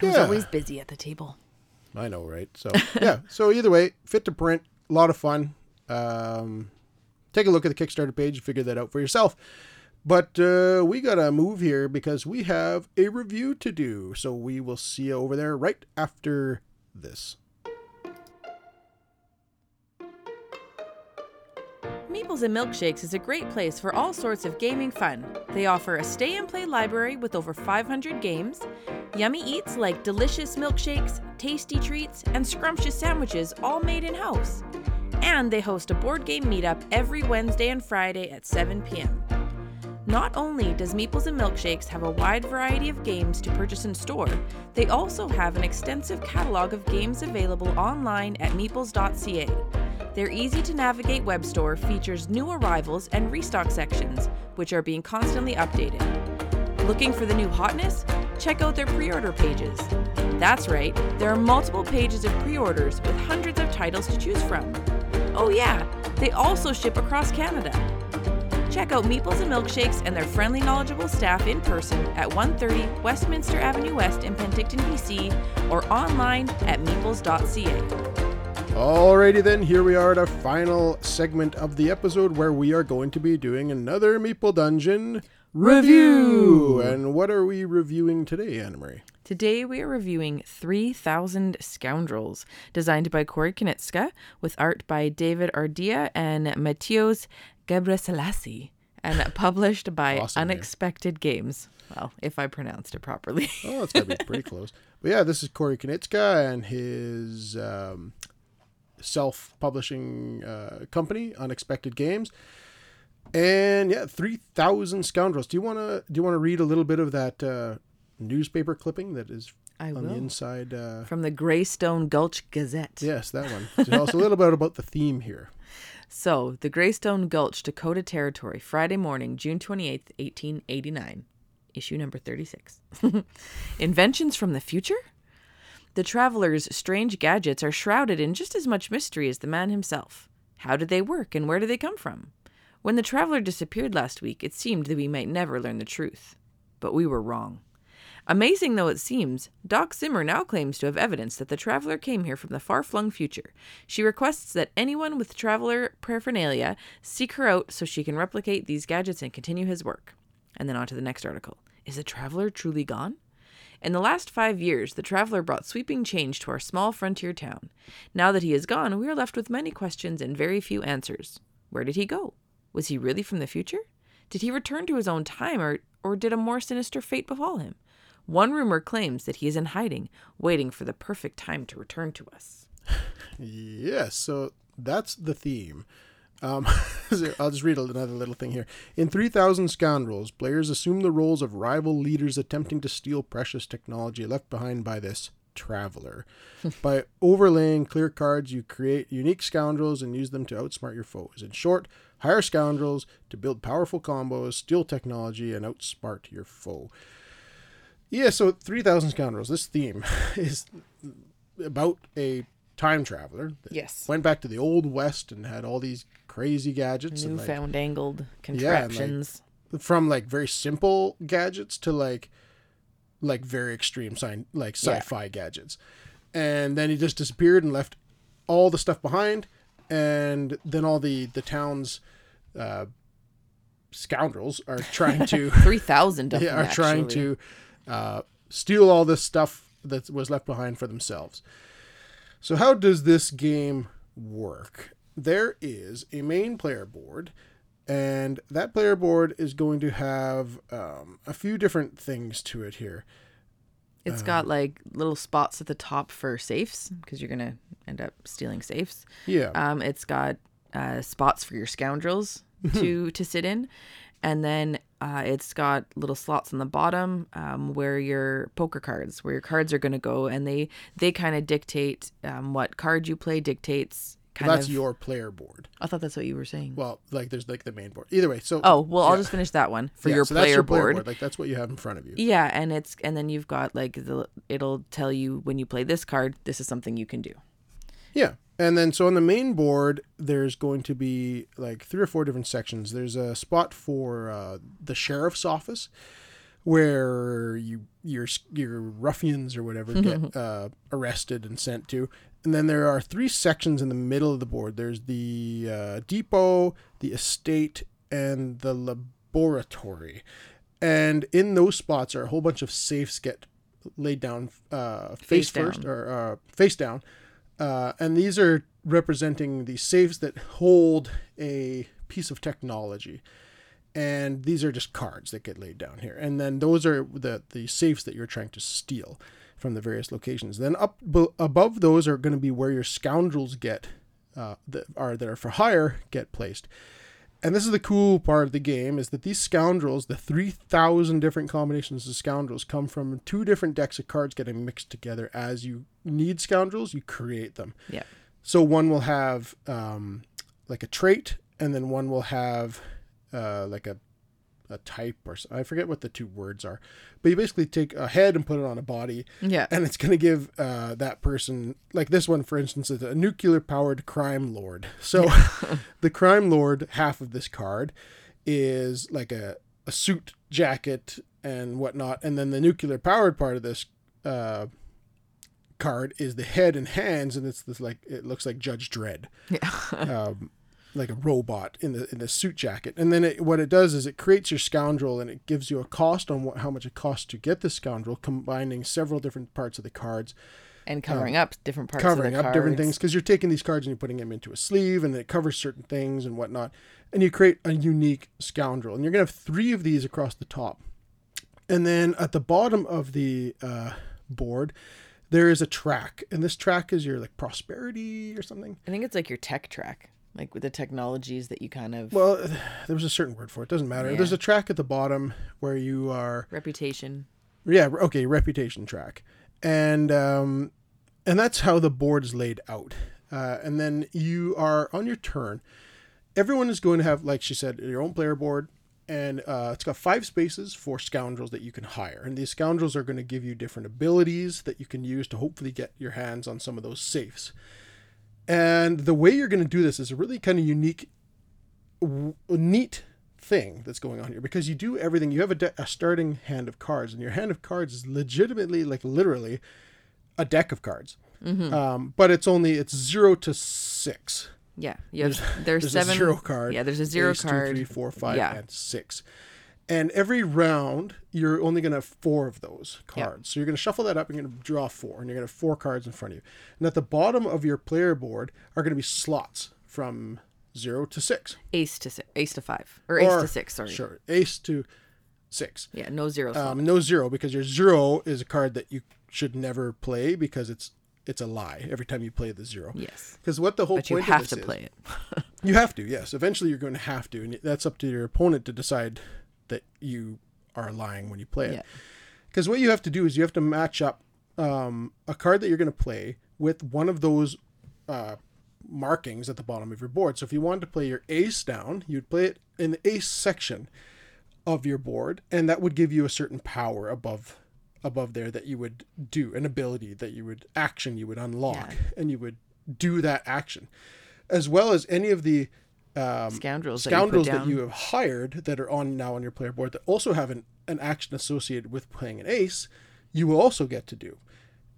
[SPEAKER 2] I was
[SPEAKER 1] Yeah.
[SPEAKER 2] always busy at the table.
[SPEAKER 1] I know, right? So (laughs) yeah. So either way, fit to print, a lot of fun. Um, take a look at the Kickstarter page, and figure that out for yourself. But uh, we gotta move here because we have a review to do. So we will see you over there right after this.
[SPEAKER 2] Meeples and Milkshakes is a great place for all sorts of gaming fun. They offer a stay and play library with over 500 games, yummy eats like delicious milkshakes, tasty treats, and scrumptious sandwiches all made in house. And they host a board game meetup every Wednesday and Friday at 7 p.m. Not only does Meeples and Milkshakes have a wide variety of games to purchase in store, they also have an extensive catalog of games available online at meeples.ca. Their easy to navigate web store features new arrivals and restock sections, which are being constantly updated. Looking for the new hotness? Check out their pre order pages. That's right, there are multiple pages of pre orders with hundreds of titles to choose from. Oh, yeah, they also ship across Canada. Check out Meeples and Milkshakes and their friendly, knowledgeable staff in person at 130 Westminster Avenue West in Penticton, BC, or online at meeples.ca.
[SPEAKER 1] Alrighty then, here we are at our final segment of the episode where we are going to be doing another Meeple Dungeon
[SPEAKER 2] Review.
[SPEAKER 1] And what are we reviewing today, Anna Marie?
[SPEAKER 2] Today we are reviewing 3000 Scoundrels, designed by Corey Konieczka, with art by David Ardia and Matthios Gebreselassie, and (laughs) published by
[SPEAKER 1] Awesome name.
[SPEAKER 2] Unexpected Games. Well, if I pronounced it properly.
[SPEAKER 1] Oh, it's got to be (laughs) pretty close. But yeah, this is Corey Konieczka and his um, self-publishing uh, company, Unexpected Games. And yeah, three thousand scoundrels. Do you want to do you want to read a little bit of that uh, newspaper clipping that is
[SPEAKER 2] I
[SPEAKER 1] on the inside? Uh,
[SPEAKER 2] From the Greystone Gulch Gazette.
[SPEAKER 1] yes, that one. Tell us a little bit about the theme here. (laughs)
[SPEAKER 2] So, the Greystone Gulch, Dakota Territory, Friday morning, June 28th, 1889. Issue number 36. (laughs) Inventions from the future? The traveler's strange gadgets are shrouded in just as much mystery as the man himself. How did they work and where do they come from? When the traveler disappeared last week, it seemed that we might never learn the truth. But we were wrong. Amazing though it seems, Doc Zimmer now claims to have evidence that the traveler came here from the far flung future. She requests that anyone with traveler paraphernalia seek her out so she can replicate these gadgets and continue his work. And then on to the next article. Is the traveler truly gone? In the last five years, the traveler brought sweeping change to our small frontier town. Now that he is gone, we are left with many questions and very few answers. Where did he go? Was he really from the future? Did he return to his own time, or, or did a more sinister fate befall him? One rumor claims that he is in hiding, waiting for the perfect time to return to us. (laughs)
[SPEAKER 1] Yes, so that's the theme. Um, (laughs) I'll just read another little thing here. In 3000 Scoundrels, players assume the roles of rival leaders attempting to steal precious technology left behind by this traveler. (laughs) by overlaying clear cards, you create unique scoundrels and use them to outsmart your foes. In short, hire scoundrels to build powerful combos, steal technology, and outsmart your foe. Yeah, so 3000 Scoundrels, this theme (laughs) is about a time traveler
[SPEAKER 2] Yes.
[SPEAKER 1] went back to the old west and had all these crazy gadgets and like,
[SPEAKER 2] Newfound angled
[SPEAKER 1] Yeah, like,
[SPEAKER 2] contraptions.
[SPEAKER 1] from like very simple gadgets to like like very extreme sci- like sci-fi gadgets and then he just disappeared and left all the stuff behind and then all the the town's uh scoundrels are (laughs) trying to
[SPEAKER 2] 3,000 of
[SPEAKER 1] yeah,
[SPEAKER 2] them,
[SPEAKER 1] are trying to uh, steal all this stuff that was left behind for themselves. So, how does this game work? There is a main player board, and that player board is going to have um, a few different things to it here.
[SPEAKER 2] It's
[SPEAKER 1] uh,
[SPEAKER 2] got like little spots at the top for safes because you're gonna end up stealing safes.
[SPEAKER 1] Yeah,
[SPEAKER 2] Um, it's got uh, spots for your scoundrels (laughs) to to sit in, and then uh, it's got little slots on the bottom um, where your poker cards, where your cards are gonna go, and they they kind of dictate um, what card you play dictates. Kind
[SPEAKER 1] that's
[SPEAKER 2] of.
[SPEAKER 1] your player board.
[SPEAKER 2] I thought that's what you were saying.
[SPEAKER 1] Well, like there's like the main board. Either way, so
[SPEAKER 2] oh well, I'll just finish that one for
[SPEAKER 1] Yeah,
[SPEAKER 2] your,
[SPEAKER 1] so
[SPEAKER 2] player
[SPEAKER 1] your
[SPEAKER 2] board.
[SPEAKER 1] Like that's what you have in front of you.
[SPEAKER 2] Yeah, and it's and then you've got like the it'll tell you when you play this card, this is something you can do.
[SPEAKER 1] Yeah. And then so on the main board, there's going to be like three or four different sections. There's a spot for uh, the sheriff's office, where you your your ruffians or whatever (laughs) get uh, arrested and sent to. And then there are three sections in the middle of the board. There's the uh, depot, the estate, and the laboratory. And in those spots are a whole bunch of safes get laid down uh, face,
[SPEAKER 2] Face down.
[SPEAKER 1] first or uh, face down. Uh, and these are representing the safes that hold a piece of technology. And these are just cards that get laid down here. And then those are the, the safes that you're trying to steal from the various locations. Then up b- above those are going to be where your scoundrels get, uh, that are that are for hire, get placed. And this is the cool part of the game is that these scoundrels, the 3,000 different combinations of scoundrels, come from two different decks of cards getting mixed together. As you need scoundrels, you create them.
[SPEAKER 2] Yeah.
[SPEAKER 1] So one will have um, like a trait, and then one will have uh, like a a type or I forget what the two words are, but you basically take a head and put it on a body,
[SPEAKER 2] Yeah.
[SPEAKER 1] and it's going to give uh, that person like this one for instance is a nuclear powered crime lord so (laughs) (laughs) the crime lord half of this card is like a, a suit jacket and whatnot and then the nuclear powered part of this uh, card is the head and hands and it's this like it looks like judge dredd
[SPEAKER 2] Yeah. (laughs)
[SPEAKER 1] um, like a robot in the in the suit jacket. And then it, what it does is it creates your scoundrel and it gives you a cost on what, how much it costs to get the scoundrel, combining several different parts of the cards,
[SPEAKER 2] and covering up different parts
[SPEAKER 1] covering
[SPEAKER 2] of the
[SPEAKER 1] up different
[SPEAKER 2] cards.
[SPEAKER 1] things because you're taking these cards and you're putting them into a sleeve and it covers certain things and whatnot, and you create a unique scoundrel. And you're gonna have three of these across the top, and then at the bottom of the uh, board. There is a track, and this track is your like prosperity or something.
[SPEAKER 2] I think it's like your tech track, like with the technologies that you kind of
[SPEAKER 1] Well, (sighs) there was a certain word for it. Doesn't matter.
[SPEAKER 2] Yeah.
[SPEAKER 1] There's a track at the bottom where you are,
[SPEAKER 2] reputation.
[SPEAKER 1] yeah, okay, reputation track, and um, and that's how the board is laid out. Uh, and then you are on your turn. Everyone is going to have, like she said, your own player board, and uh, it's got five spaces for scoundrels that you can hire. And these scoundrels are going to give you different abilities that you can use to hopefully get your hands on some of those safes. And the way you're going to do this is a really kind of unique, w- neat thing that's going on here because you do everything. You have a, de- a starting hand of cards, and your hand of cards is legitimately, like literally, a deck of cards. Um, but it's only it's zero to six.
[SPEAKER 2] Yeah, you have, there's,
[SPEAKER 1] There's
[SPEAKER 2] seven
[SPEAKER 1] a zero card.
[SPEAKER 2] Yeah, there's a zero card.
[SPEAKER 1] Two, three, four, five,
[SPEAKER 2] Yeah.
[SPEAKER 1] and six. And every round, you're only going to have four of those cards. So you're going to shuffle that up. You're going to draw four, and you're going to have four cards in front of you. And at the bottom of your player board are going to be slots from zero to six.
[SPEAKER 2] Ace to six, ace to five, or ace to six. Sorry.
[SPEAKER 1] Sure, ace to six.
[SPEAKER 2] Yeah, no zero.
[SPEAKER 1] Um, no zero because your zero is a card that you should never play because it's it's a lie every time you play the zero.
[SPEAKER 2] yes,
[SPEAKER 1] Because what the whole point is.
[SPEAKER 2] but you have to
[SPEAKER 1] is-
[SPEAKER 2] play it. (laughs)
[SPEAKER 1] You have to, yes. Eventually, you're going to have to, and that's up to your opponent to decide that you are lying when you play it. Because what you have to do is you have to match up um, a card that you're going to play with one of those uh, markings at the bottom of your board. So if you wanted to play your ace down, you'd play it in the ace section of your board, and that would give you a certain power above above there that you would do an ability that you would action you would unlock
[SPEAKER 2] Yeah.
[SPEAKER 1] and you would do that action as well as any of the um,
[SPEAKER 2] Scoundrels.
[SPEAKER 1] scoundrels
[SPEAKER 2] that you,
[SPEAKER 1] that you have hired that are on now on your player board that also have an, an action associated with playing an ace you will also get to do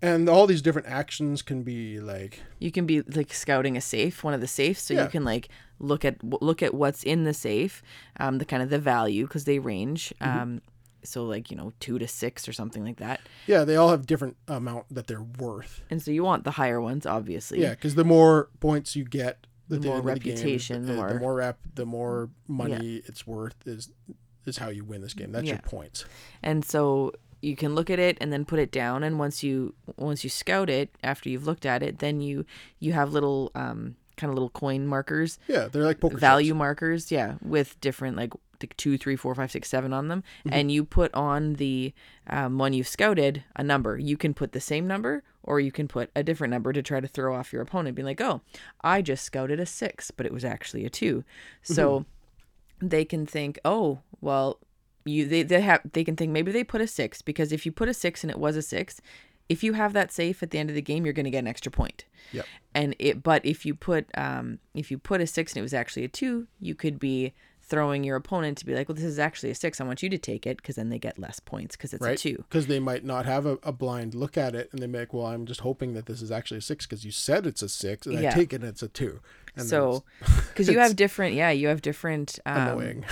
[SPEAKER 1] and all these different actions can be like
[SPEAKER 2] You can be like scouting a safe, one of the safes, so
[SPEAKER 1] Yeah.
[SPEAKER 2] you can like look at look at what's in the safe, um, the kind of the value because they range.
[SPEAKER 1] Mm-hmm.
[SPEAKER 2] Um, so like you know two to six or something like that,
[SPEAKER 1] yeah they all have different amount that they're worth
[SPEAKER 2] and so you want the higher ones, obviously.
[SPEAKER 1] yeah because the more points you get
[SPEAKER 2] The
[SPEAKER 1] the,
[SPEAKER 2] more
[SPEAKER 1] end of the game,
[SPEAKER 2] reputation, the
[SPEAKER 1] the,
[SPEAKER 2] more-
[SPEAKER 1] the more rep the more money it's worth is is how you win this game. That's your points.
[SPEAKER 2] And so you can look at it and then put it down. And once you once you scout it after you've looked at it then you you have little um kind of little coin markers.
[SPEAKER 1] Yeah they're like
[SPEAKER 2] value
[SPEAKER 1] chips.
[SPEAKER 2] markers yeah with different like like two three four five six seven on them.
[SPEAKER 1] Mm-hmm.
[SPEAKER 2] and you put on the um, one you've scouted a number. You can put the same number or you can put a different number to try to throw off your opponent being like oh i just scouted a six but it was actually a two so
[SPEAKER 1] Mm-hmm.
[SPEAKER 2] they can think oh well you they, they have they can think maybe they put a six because if you put a six and it was a six if you have that safe at the end of the game you're going to get an extra point
[SPEAKER 1] Yep.
[SPEAKER 2] and it but if you put um if you put a six and it was actually a two you could be throwing your opponent to be like well this is actually a six i want you to take it because then they get less points because it's a two
[SPEAKER 1] because they might not have a, a blind look at it and they make well i'm just hoping that this is actually a six because you said it's a six and
[SPEAKER 2] Yeah.
[SPEAKER 1] i take it and it's a two and
[SPEAKER 2] so because (laughs) you have different yeah you have different um,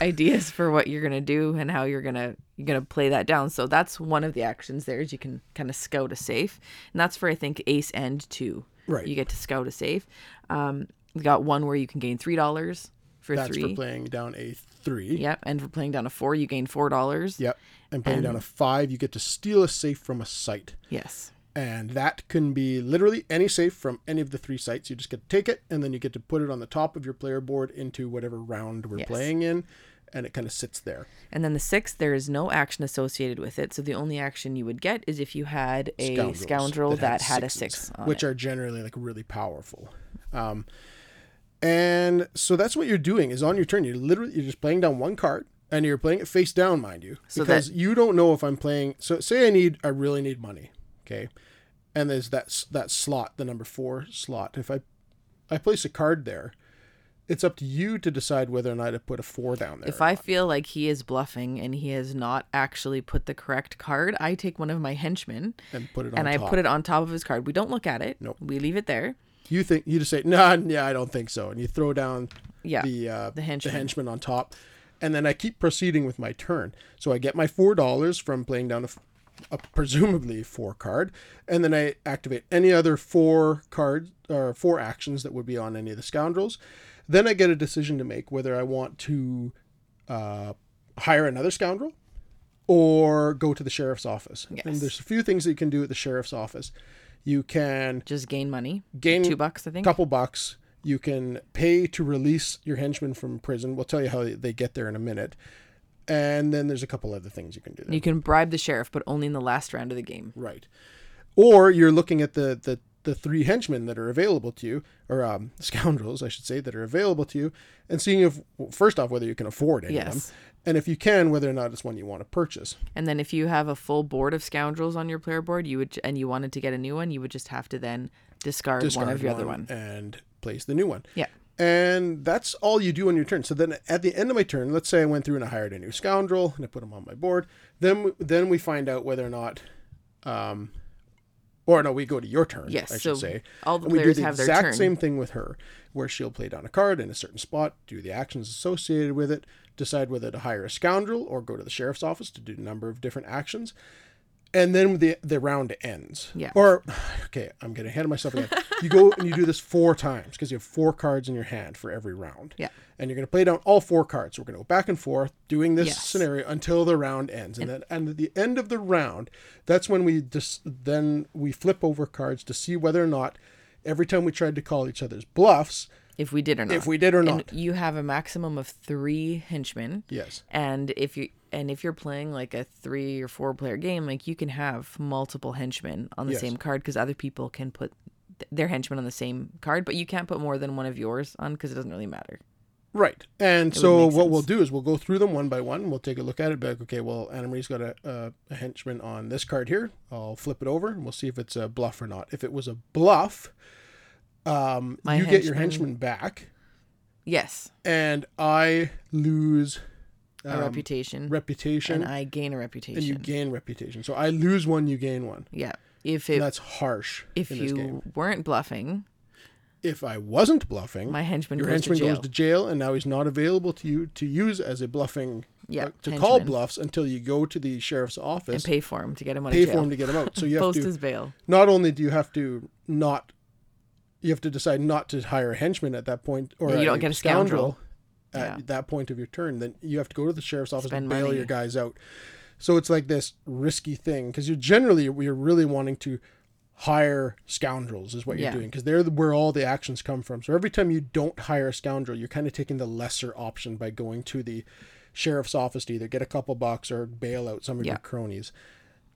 [SPEAKER 2] ideas for what you're gonna do and how you're gonna you're gonna play that down. So that's one of the actions there is you can kind of scout a safe, and that's for I think ace and two.
[SPEAKER 1] Right.
[SPEAKER 2] You get to scout a safe. Um, we got one where you can gain three dollars for
[SPEAKER 1] that's
[SPEAKER 2] three.
[SPEAKER 1] for playing down a three
[SPEAKER 2] Yep, and for playing down a four, you gain four dollars.
[SPEAKER 1] yep and playing down a five you get to steal a safe from a site
[SPEAKER 2] Yes.
[SPEAKER 1] and that can be literally any safe from any of the three sites you just get to take it and then you get to put it on the top of your player board into whatever round we're
[SPEAKER 2] Yes.
[SPEAKER 1] playing in and it kind of sits there
[SPEAKER 2] And then the six, there is no action associated with it. So the only action you would get is if you had a
[SPEAKER 1] Scoundrels
[SPEAKER 2] scoundrel that, had, a
[SPEAKER 1] sixes,
[SPEAKER 2] six on
[SPEAKER 1] which
[SPEAKER 2] it.
[SPEAKER 1] are generally like really powerful. Um, and so that's what you're doing is on your turn. You're literally you're just playing down one card, and you're playing it face down, mind you,
[SPEAKER 2] So
[SPEAKER 1] because
[SPEAKER 2] that-
[SPEAKER 1] you don't know if I'm playing. So say I need, I really need money, okay, and there's that that slot, the number four slot. If I I place a card there, it's up to you to decide whether or not to put a four down there.
[SPEAKER 2] If I
[SPEAKER 1] not.
[SPEAKER 2] feel like he is bluffing and he has not actually put the correct card, I take one of my henchmen
[SPEAKER 1] and put it on
[SPEAKER 2] and I
[SPEAKER 1] top.
[SPEAKER 2] put it on top of his card. We don't look at it.
[SPEAKER 1] Nope.
[SPEAKER 2] We leave it there.
[SPEAKER 1] You think you just say, nah, yeah, I don't think so, and you throw down
[SPEAKER 2] Yeah.
[SPEAKER 1] the uh,
[SPEAKER 2] The henchman.
[SPEAKER 1] henchman on top, and then I keep proceeding with my turn. So I get my four dollars from playing down a presumably four card, and then I activate any other four cards or four actions that would be on any of the scoundrels. Then I get a decision to make whether I want to uh, hire another scoundrel or go to the sheriff's office. And there's a few things that you can do at the sheriff's office. You can
[SPEAKER 2] Just gain money.
[SPEAKER 1] gain
[SPEAKER 2] Two bucks, I think.
[SPEAKER 1] couple bucks. You can pay to release your henchmen from prison. We'll tell you how they get there in a minute. And then there's a couple other things you can do. There.
[SPEAKER 2] You can bribe the sheriff, but only in the last round of the game.
[SPEAKER 1] Right. Or you're looking at the, the, the three henchmen that are available to you, or um, (laughs) scoundrels, I should say, that are available to you, and seeing if, first off, whether you can afford any of them, and if you can, whether or not it's one you want to purchase.
[SPEAKER 2] And then if you have a full board of scoundrels on your player board, you would and you wanted to get a new one, you would just have to then discard,
[SPEAKER 1] Discard
[SPEAKER 2] one of your other one.
[SPEAKER 1] and place the new one.
[SPEAKER 2] Yeah.
[SPEAKER 1] And that's all you do on your turn. So then at the end of my turn, let's say I went through and I hired a new scoundrel and I put him on my board. Then then we find out whether or not um or no, we go to your turn,
[SPEAKER 2] Yes,
[SPEAKER 1] I should
[SPEAKER 2] so
[SPEAKER 1] say.
[SPEAKER 2] all the
[SPEAKER 1] And we do the
[SPEAKER 2] have their
[SPEAKER 1] exact same thing with her, where she'll play down a card in a certain spot, do the actions associated with it, decide whether to hire a scoundrel or go to the sheriff's office to do a number of different actions. And then the the round ends.
[SPEAKER 2] Yeah.
[SPEAKER 1] Or (sighs) okay, I'm getting ahead of myself again. You go and you do this four times because you have four cards in your hand for every round.
[SPEAKER 2] Yeah.
[SPEAKER 1] And you're going to play down all four cards. So we're going to go back and forth doing this
[SPEAKER 2] Yes.
[SPEAKER 1] scenario until the round ends. And then and at the end of the round, that's when we just then we flip over cards to see whether or not every time we tried to call each other's bluffs,
[SPEAKER 2] If we did or not.
[SPEAKER 1] if we did or
[SPEAKER 2] and
[SPEAKER 1] not.
[SPEAKER 2] you have a maximum of three henchmen.
[SPEAKER 1] Yes.
[SPEAKER 2] And if you and if you're playing like a three or four player game, like you can have multiple henchmen on the
[SPEAKER 1] Yes.
[SPEAKER 2] same card because other people can put th- their henchmen on the same card, but you can't put more than one of yours on because it doesn't really matter.
[SPEAKER 1] Right. And
[SPEAKER 2] would
[SPEAKER 1] so what we'll do is we'll go through them one by one. We'll take a look at it. Be like, okay, well, Anna Marie's got a, a, a henchman on this card here. I'll flip it over and we'll see if it's a bluff or not. If it was a bluff, um, you get your
[SPEAKER 2] henchman-
[SPEAKER 1] henchman back,
[SPEAKER 2] Yes,
[SPEAKER 1] and I lose
[SPEAKER 2] a
[SPEAKER 1] um,
[SPEAKER 2] reputation,
[SPEAKER 1] reputation,
[SPEAKER 2] and I gain a reputation.
[SPEAKER 1] and you gain reputation. So I lose one, you gain one.
[SPEAKER 2] yeah, if it
[SPEAKER 1] that's harsh
[SPEAKER 2] if you weren't bluffing,
[SPEAKER 1] If I wasn't bluffing,
[SPEAKER 2] my henchman
[SPEAKER 1] your
[SPEAKER 2] goes
[SPEAKER 1] henchman
[SPEAKER 2] to jail.
[SPEAKER 1] goes to jail, and now he's not available to you to use as a bluffing.
[SPEAKER 2] Yeah,
[SPEAKER 1] uh, to call bluffs until you go to the sheriff's office
[SPEAKER 2] and pay for him to get him out
[SPEAKER 1] pay
[SPEAKER 2] of
[SPEAKER 1] for him to get him out. So you (laughs) have
[SPEAKER 2] Post
[SPEAKER 1] to
[SPEAKER 2] his bail.
[SPEAKER 1] not only do you have to not you have to decide not to hire a henchman at that point or
[SPEAKER 2] you don't get a scoundrel.
[SPEAKER 1] at
[SPEAKER 2] Yeah.
[SPEAKER 1] that point of your turn. Then you have to go to the sheriff's office
[SPEAKER 2] Spend
[SPEAKER 1] and bail
[SPEAKER 2] money.
[SPEAKER 1] your guys out. So it's like this risky thing because you're generally you're really wanting to hire scoundrels is what you're
[SPEAKER 2] Yeah.
[SPEAKER 1] doing because they're where all the actions come from. So every time you don't hire a scoundrel, you're kind of taking the lesser option by going to the sheriff's office to either get a couple bucks or bail out some of
[SPEAKER 2] Yeah.
[SPEAKER 1] your cronies.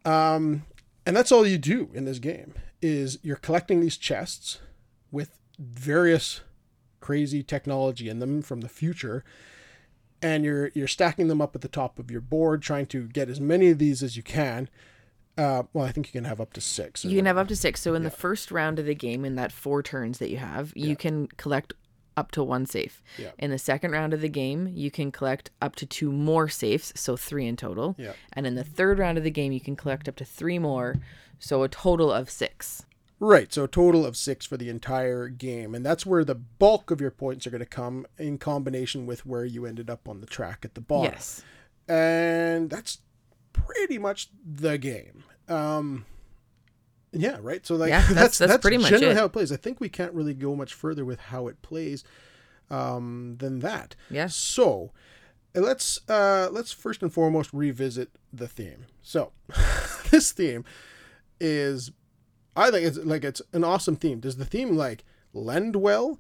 [SPEAKER 1] Um, and that's all you do in this game is you're collecting these chests with various crazy technology in them from the future and you're you're stacking them up at the top of your board trying to get as many of these as you can uh, well i think you can have up to six
[SPEAKER 2] You can have up to six. So in the first round of the game, in that four turns that you have, you can collect up to one safe.
[SPEAKER 1] Yeah.
[SPEAKER 2] In the second round of the game, you can collect up to two more safes, so three in total.
[SPEAKER 1] Yeah.
[SPEAKER 2] And in the third round of the game, you can collect up to three more, so a total of six.
[SPEAKER 1] Right, so a total of six for the entire game, and that's where the bulk of your points are going to come in combination with where you ended up on the track at the bottom.
[SPEAKER 2] Yes.
[SPEAKER 1] and that's pretty much the game. Um, yeah, right. So like
[SPEAKER 2] Yeah, that's- that's pretty much
[SPEAKER 1] generally
[SPEAKER 2] it.
[SPEAKER 1] how it plays. I think we can't really go much further with how it plays um, than that.
[SPEAKER 2] Yeah.
[SPEAKER 1] So let's uh, let's first and foremost revisit the theme. So (laughs) this theme is, I think it's like it's an awesome theme. Does the theme like lend well?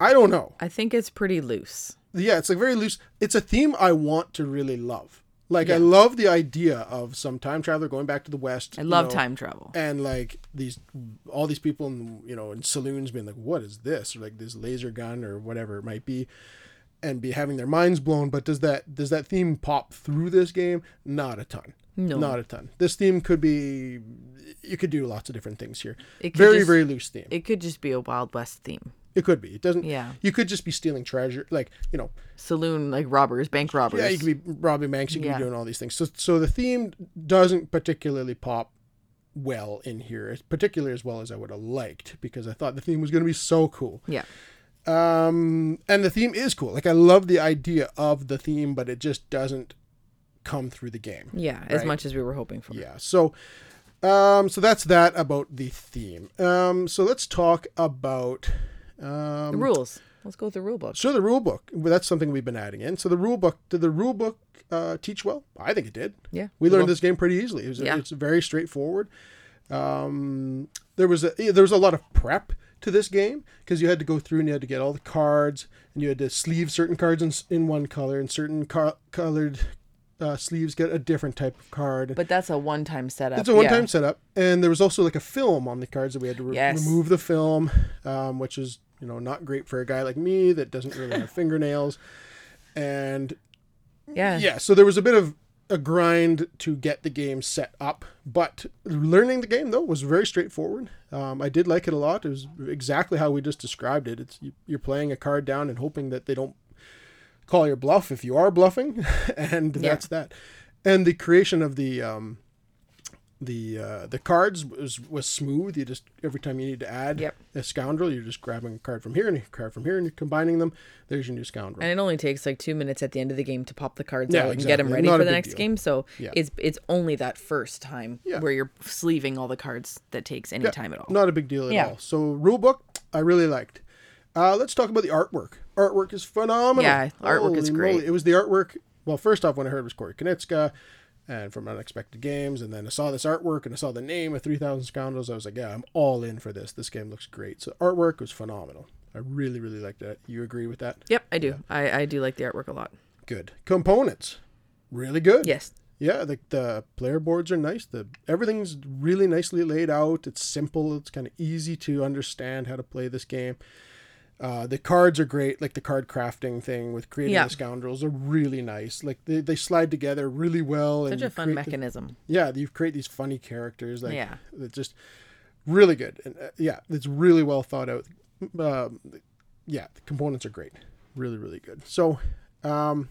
[SPEAKER 1] I don't know
[SPEAKER 2] I think it's pretty loose.
[SPEAKER 1] yeah, it's like very loose. It's a theme I want to really love. Like I love the idea of some time traveler going back to the west.
[SPEAKER 2] I
[SPEAKER 1] you
[SPEAKER 2] love
[SPEAKER 1] know,
[SPEAKER 2] time travel.
[SPEAKER 1] and like these all these people in you know in saloons being like, "What is this?" or like this laser gun or whatever it might be. and be having their minds blown. But does that does that theme pop through this game? Not a ton.
[SPEAKER 2] No.
[SPEAKER 1] Not a ton. This theme could be. You could do lots of different things here.
[SPEAKER 2] It could
[SPEAKER 1] Very
[SPEAKER 2] just-
[SPEAKER 1] very loose theme. It,
[SPEAKER 2] could just be a Wild West theme.
[SPEAKER 1] It could be. It doesn't.
[SPEAKER 2] Yeah.
[SPEAKER 1] You could just be stealing treasure, like you know.
[SPEAKER 2] Saloon like robbers, bank robbers.
[SPEAKER 1] Yeah, you could be robbing banks. You could
[SPEAKER 2] Yeah.
[SPEAKER 1] be doing all these things. So so the theme doesn't particularly pop well in here, as particularly as well as I would have liked, because I thought the theme was going to be so cool.
[SPEAKER 2] yeah.
[SPEAKER 1] Um, and the theme is cool. Like I love the idea of the theme, but it just doesn't come through the game.
[SPEAKER 2] Yeah, as much as we were hoping for.
[SPEAKER 1] Yeah. So, um, so that's that about the theme. Um, so let's talk about
[SPEAKER 2] The
[SPEAKER 1] um.
[SPEAKER 2] rules. Let's go with the rule book.
[SPEAKER 1] So the rule book. Well, that's something we've been adding in. So the rule book. Did the rule book uh, teach well? I think it did.
[SPEAKER 2] Yeah.
[SPEAKER 1] We learned
[SPEAKER 2] Well,
[SPEAKER 1] this game pretty easily. It was
[SPEAKER 2] Yeah.
[SPEAKER 1] it's very straightforward. Um, there was a there was a lot of prep to this game because you had to go through and you had to get all the cards and you had to sleeve certain cards in, in one color and certain car- colored uh, sleeves get a different type of card.
[SPEAKER 2] But that's a one-time setup.
[SPEAKER 1] It's a one-time
[SPEAKER 2] yeah.
[SPEAKER 1] setup, and there was also like a film on the cards that we had to re-
[SPEAKER 2] Yes.
[SPEAKER 1] remove the film, um, which is you know not great for a guy like me that doesn't really have (laughs) fingernails. And
[SPEAKER 2] Yeah.
[SPEAKER 1] yeah, so there was a bit of a grind to get the game set up, but learning the game though was very straightforward. Um, I did like it a lot. It was exactly how we just described it. It's you, you're playing a card down and hoping that they don't call your bluff if you are bluffing, (laughs) and
[SPEAKER 2] Yeah.
[SPEAKER 1] that's that. And the creation of the um, the uh, the cards was was smooth. You just every time you need to add
[SPEAKER 2] Yep.
[SPEAKER 1] a scoundrel, you're just grabbing a card from here and a card from here, and you're combining them. There's your new scoundrel.
[SPEAKER 2] And it only takes like two minutes at the end of the game to pop the cards
[SPEAKER 1] Yeah,
[SPEAKER 2] out and get them ready
[SPEAKER 1] Not
[SPEAKER 2] for the next
[SPEAKER 1] deal.
[SPEAKER 2] game. So
[SPEAKER 1] Yeah.
[SPEAKER 2] it's it's only that first time
[SPEAKER 1] Yeah.
[SPEAKER 2] where you're sleeving all the cards that takes any time at all.
[SPEAKER 1] Not a big deal at all. So rule book, I really liked. Uh, let's talk about the artwork. Artwork is phenomenal.
[SPEAKER 2] Yeah, artwork is great.
[SPEAKER 1] moly. It was the artwork. Well, first off, when I heard it was Corey Konieczka and from Unexpected Games, and then I saw this artwork and I saw the name of 3,000 Scoundrels, I was like, yeah, I'm all in for this. This game looks great. So artwork was phenomenal. I really, really liked that. You agree with that?
[SPEAKER 2] Yep, I do. I, I do like the artwork a lot.
[SPEAKER 1] Good. Components, really good.
[SPEAKER 2] Yes.
[SPEAKER 1] Yeah, the, the player boards are nice. The everything's really nicely laid out. It's simple. It's kind of easy to understand how to play this game. Uh, the cards are great, like the card crafting thing with creating
[SPEAKER 2] Yeah.
[SPEAKER 1] the scoundrels are really nice. Like they, they slide together really well.
[SPEAKER 2] Such a fun
[SPEAKER 1] create the-
[SPEAKER 2] mechanism.
[SPEAKER 1] yeah, you create these funny characters. Like
[SPEAKER 2] Yeah.
[SPEAKER 1] it's just really good. And uh, yeah, it's really well thought out. Um, yeah, the components are great. Really, really good. So, um,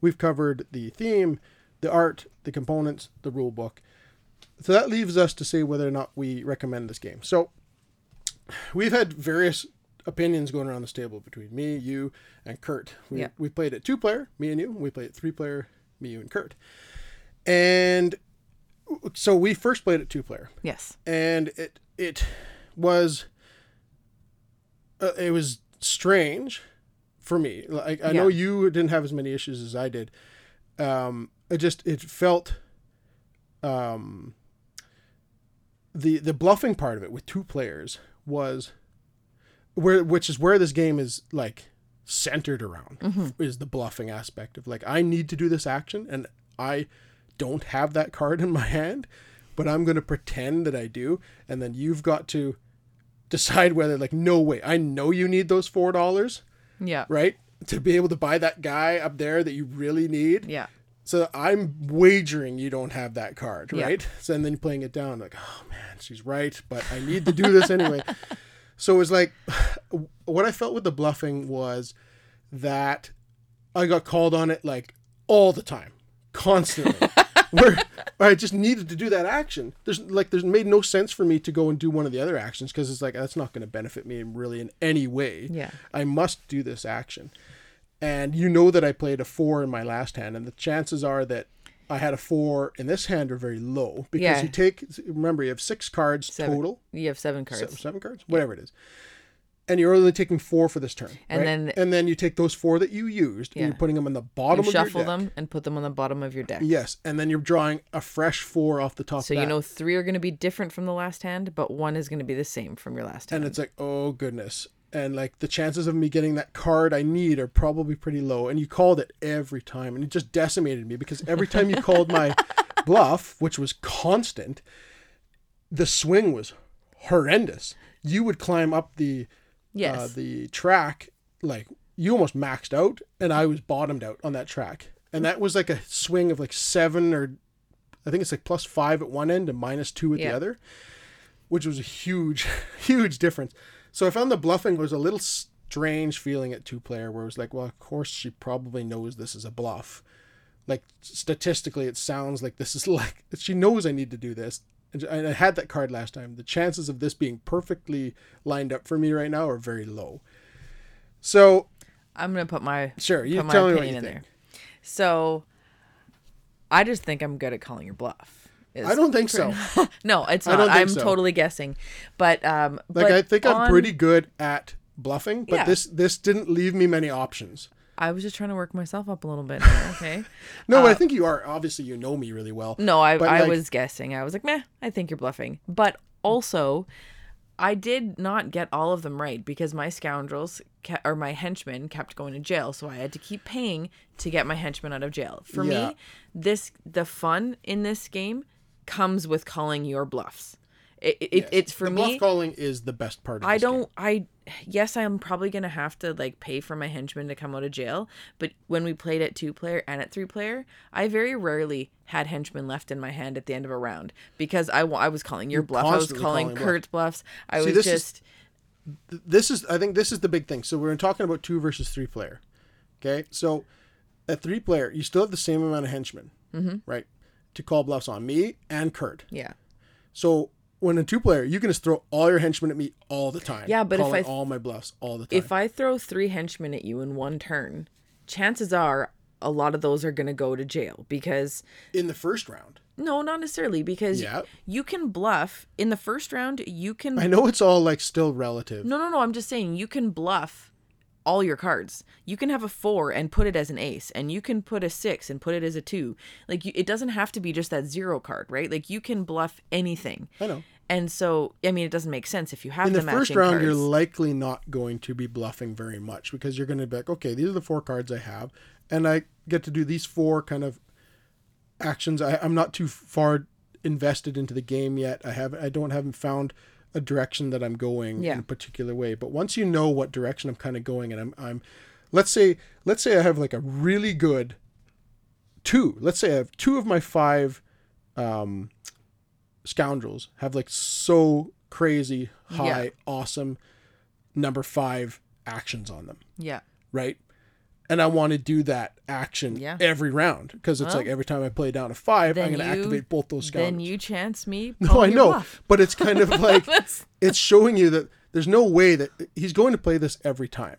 [SPEAKER 1] we've covered the theme, the art, the components, the rule book. So that leaves us to say whether or not we recommend this game. So, we've had various opinions going around this table between me, you, and Kurt. We,
[SPEAKER 2] Yeah.
[SPEAKER 1] we played it two player, me and you. We played it three player, me, you, and Kurt. And so we first played it two player,
[SPEAKER 2] Yes.
[SPEAKER 1] and it it was uh, it was strange for me. Like I know you didn't have as many issues as I did. Um, it just it felt um the the bluffing part of it with two players was where which is where this game is like centered around mm-hmm. is the bluffing aspect of like I need to do this action and I don't have that card in my hand but I'm going to pretend that I do and then you've got to decide whether like no way I know you need those four dollars
[SPEAKER 2] Yeah.
[SPEAKER 1] right to be able to buy that guy up there that you really need
[SPEAKER 2] Yeah.
[SPEAKER 1] so I'm wagering you don't have that card,
[SPEAKER 2] Yeah.
[SPEAKER 1] right? So and then you're playing it down like, oh man, she's right, but I need to do this anyway. (laughs) so it was like, (sighs) what I felt with the bluffing was that I got called on it like all the time, constantly. where, (laughs) where I just needed to do that action. There's like there's made no sense for me to go and do one of the other actions because it's like that's not going to benefit me really in any way.
[SPEAKER 2] Yeah.
[SPEAKER 1] I must do this action. And you know that I played a four in my last hand, and the chances are that I had a four in this hand are very low because
[SPEAKER 2] Yeah.
[SPEAKER 1] you take remember you have six cards
[SPEAKER 2] Seven.
[SPEAKER 1] total,
[SPEAKER 2] You have seven cards.
[SPEAKER 1] seven, seven cards, whatever it is, and you're only taking four for this turn.
[SPEAKER 2] And
[SPEAKER 1] right?
[SPEAKER 2] then-
[SPEAKER 1] and then you take those four that you used, and you're putting them on the bottom
[SPEAKER 2] You
[SPEAKER 1] of your
[SPEAKER 2] shuffle
[SPEAKER 1] deck.
[SPEAKER 2] them and put them on the bottom of your deck.
[SPEAKER 1] Yes, and then you're drawing a fresh four off the top.
[SPEAKER 2] So you know three are going to be different from the last hand, but one is going to be the same from your last hand.
[SPEAKER 1] and it's like oh goodness and like the chances of me getting that card i need are probably pretty low and you called it every time and it just decimated me because every time you called my (laughs) bluff which was constant the swing was horrendous you would climb up the
[SPEAKER 2] yes.
[SPEAKER 1] uh, the track like you almost maxed out, and I was bottomed out on that track, and that was like a swing of like seven or, I think it's like plus five at one end and minus two at
[SPEAKER 2] Yeah.
[SPEAKER 1] the other, which was a huge, (laughs) huge difference. So I found the bluffing was a little strange feeling at two player, where it was like, well, of course she probably knows this is a bluff. Like statistically, it sounds like this is (laughs) like she knows I need to do this. And I had that card last time. The chances of this being perfectly lined up for me right now are very low. So
[SPEAKER 2] I'm gonna put my
[SPEAKER 1] sure, you
[SPEAKER 2] put my
[SPEAKER 1] tell me what you
[SPEAKER 2] in
[SPEAKER 1] think.
[SPEAKER 2] there. So, I just think I'm good at calling your bluff.
[SPEAKER 1] I don't think so. (laughs)
[SPEAKER 2] No, it's
[SPEAKER 1] I
[SPEAKER 2] not.
[SPEAKER 1] think
[SPEAKER 2] I'm
[SPEAKER 1] so.
[SPEAKER 2] totally guessing. But um
[SPEAKER 1] Like
[SPEAKER 2] but
[SPEAKER 1] I think I'm pretty good at bluffing, but
[SPEAKER 2] Yeah.
[SPEAKER 1] this this didn't leave me many options.
[SPEAKER 2] I was just trying to work myself up a little bit. Okay. (laughs)
[SPEAKER 1] No, but I think you are. Obviously, you know me really well.
[SPEAKER 2] Uh, No, I I
[SPEAKER 1] like-
[SPEAKER 2] was guessing. I was like, meh, I think you're bluffing. But also, I did not get all of them right because my scoundrels ke- or my henchmen kept going to jail, so I had to keep paying to get my henchmen out of jail. For
[SPEAKER 1] Yeah.
[SPEAKER 2] me, this the fun in this game comes with calling your bluffs. It, it,
[SPEAKER 1] Yes.
[SPEAKER 2] It's for
[SPEAKER 1] the
[SPEAKER 2] me.
[SPEAKER 1] bluff calling is the best part. of
[SPEAKER 2] I don't. I yes, I'm probably gonna have to like pay for my henchman to come out of jail. But when we played at two player and at three player, I very rarely had henchmen left in my hand at the end of a round because I, I was calling your bluff, I was calling
[SPEAKER 1] calling.
[SPEAKER 2] Kurt's bluffs. I
[SPEAKER 1] See,
[SPEAKER 2] was
[SPEAKER 1] this is-
[SPEAKER 2] just
[SPEAKER 1] this is I think this is the big thing. So we're talking about two versus three player. Okay, so at three player, you still have the same amount of henchmen, mm-hmm. right? To call bluffs on me and Kurt.
[SPEAKER 2] yeah.
[SPEAKER 1] So when a two player, you can just throw all your henchmen at me all the time.
[SPEAKER 2] Yeah, but if I-
[SPEAKER 1] all my bluffs all the time.
[SPEAKER 2] If I throw three henchmen at you in one turn, chances are a lot of those are gonna go to jail because
[SPEAKER 1] in the first round,
[SPEAKER 2] no, not necessarily because
[SPEAKER 1] Yeah.
[SPEAKER 2] you can bluff in the first round. You can
[SPEAKER 1] I know it's all like still relative.
[SPEAKER 2] No, no, no. I'm just saying you can bluff all your cards. You can have a four and put it as an ace, and you can put a six and put it as a two. Like you, it doesn't have to be just that zero card, right? Like you can bluff anything.
[SPEAKER 1] I know.
[SPEAKER 2] And so, I mean, it doesn't make sense if you have
[SPEAKER 1] In the
[SPEAKER 2] the
[SPEAKER 1] first round,
[SPEAKER 2] cards.
[SPEAKER 1] you're likely not going to be bluffing very much because you're going to be like, okay, these are the four cards I have, and I get to do these four kind of actions. I, I'm not too far invested into the game yet. I have I don't haven't found a direction that I'm going
[SPEAKER 2] Yeah.
[SPEAKER 1] in a particular way. But once you know what direction I'm kind of going, and I'm I'm, let's say let's say I have like a really good two. Let's say I have two of my five um, scoundrels have like so crazy high,
[SPEAKER 2] Yeah.
[SPEAKER 1] awesome number five actions on them,
[SPEAKER 2] yeah.
[SPEAKER 1] right? And I want to do that action
[SPEAKER 2] Yeah.
[SPEAKER 1] every round because it's
[SPEAKER 2] Well,
[SPEAKER 1] like every time I play down a five, I'm going to activate both those scoundrels.
[SPEAKER 2] Then you chance me. (laughs)
[SPEAKER 1] no, I know,
[SPEAKER 2] bluff.
[SPEAKER 1] but it's kind of (laughs) like it's showing you that there's no way that he's going to play this every time.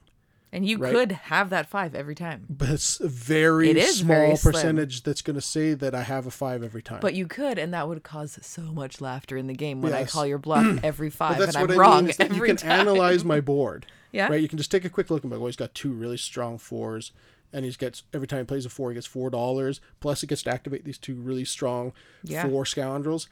[SPEAKER 2] and you
[SPEAKER 1] Right.
[SPEAKER 2] could have that five every time.
[SPEAKER 1] But it's a very
[SPEAKER 2] It is
[SPEAKER 1] small
[SPEAKER 2] very
[SPEAKER 1] percentage that's going to say that I have a five every time.
[SPEAKER 2] But you could, and that would cause so much laughter in the game when I call your bluff (clears throat) every five,
[SPEAKER 1] that's
[SPEAKER 2] and I'm
[SPEAKER 1] what I
[SPEAKER 2] wrong
[SPEAKER 1] mean.
[SPEAKER 2] every
[SPEAKER 1] you can (laughs)
[SPEAKER 2] time.
[SPEAKER 1] analyze my board.
[SPEAKER 2] Yeah.
[SPEAKER 1] Right. You can just take a quick look and be like, well, he's got two really strong fours, and he gets every time he plays a four, he gets four dollars. Plus, he gets to activate these two really strong
[SPEAKER 2] Yeah.
[SPEAKER 1] four scoundrels.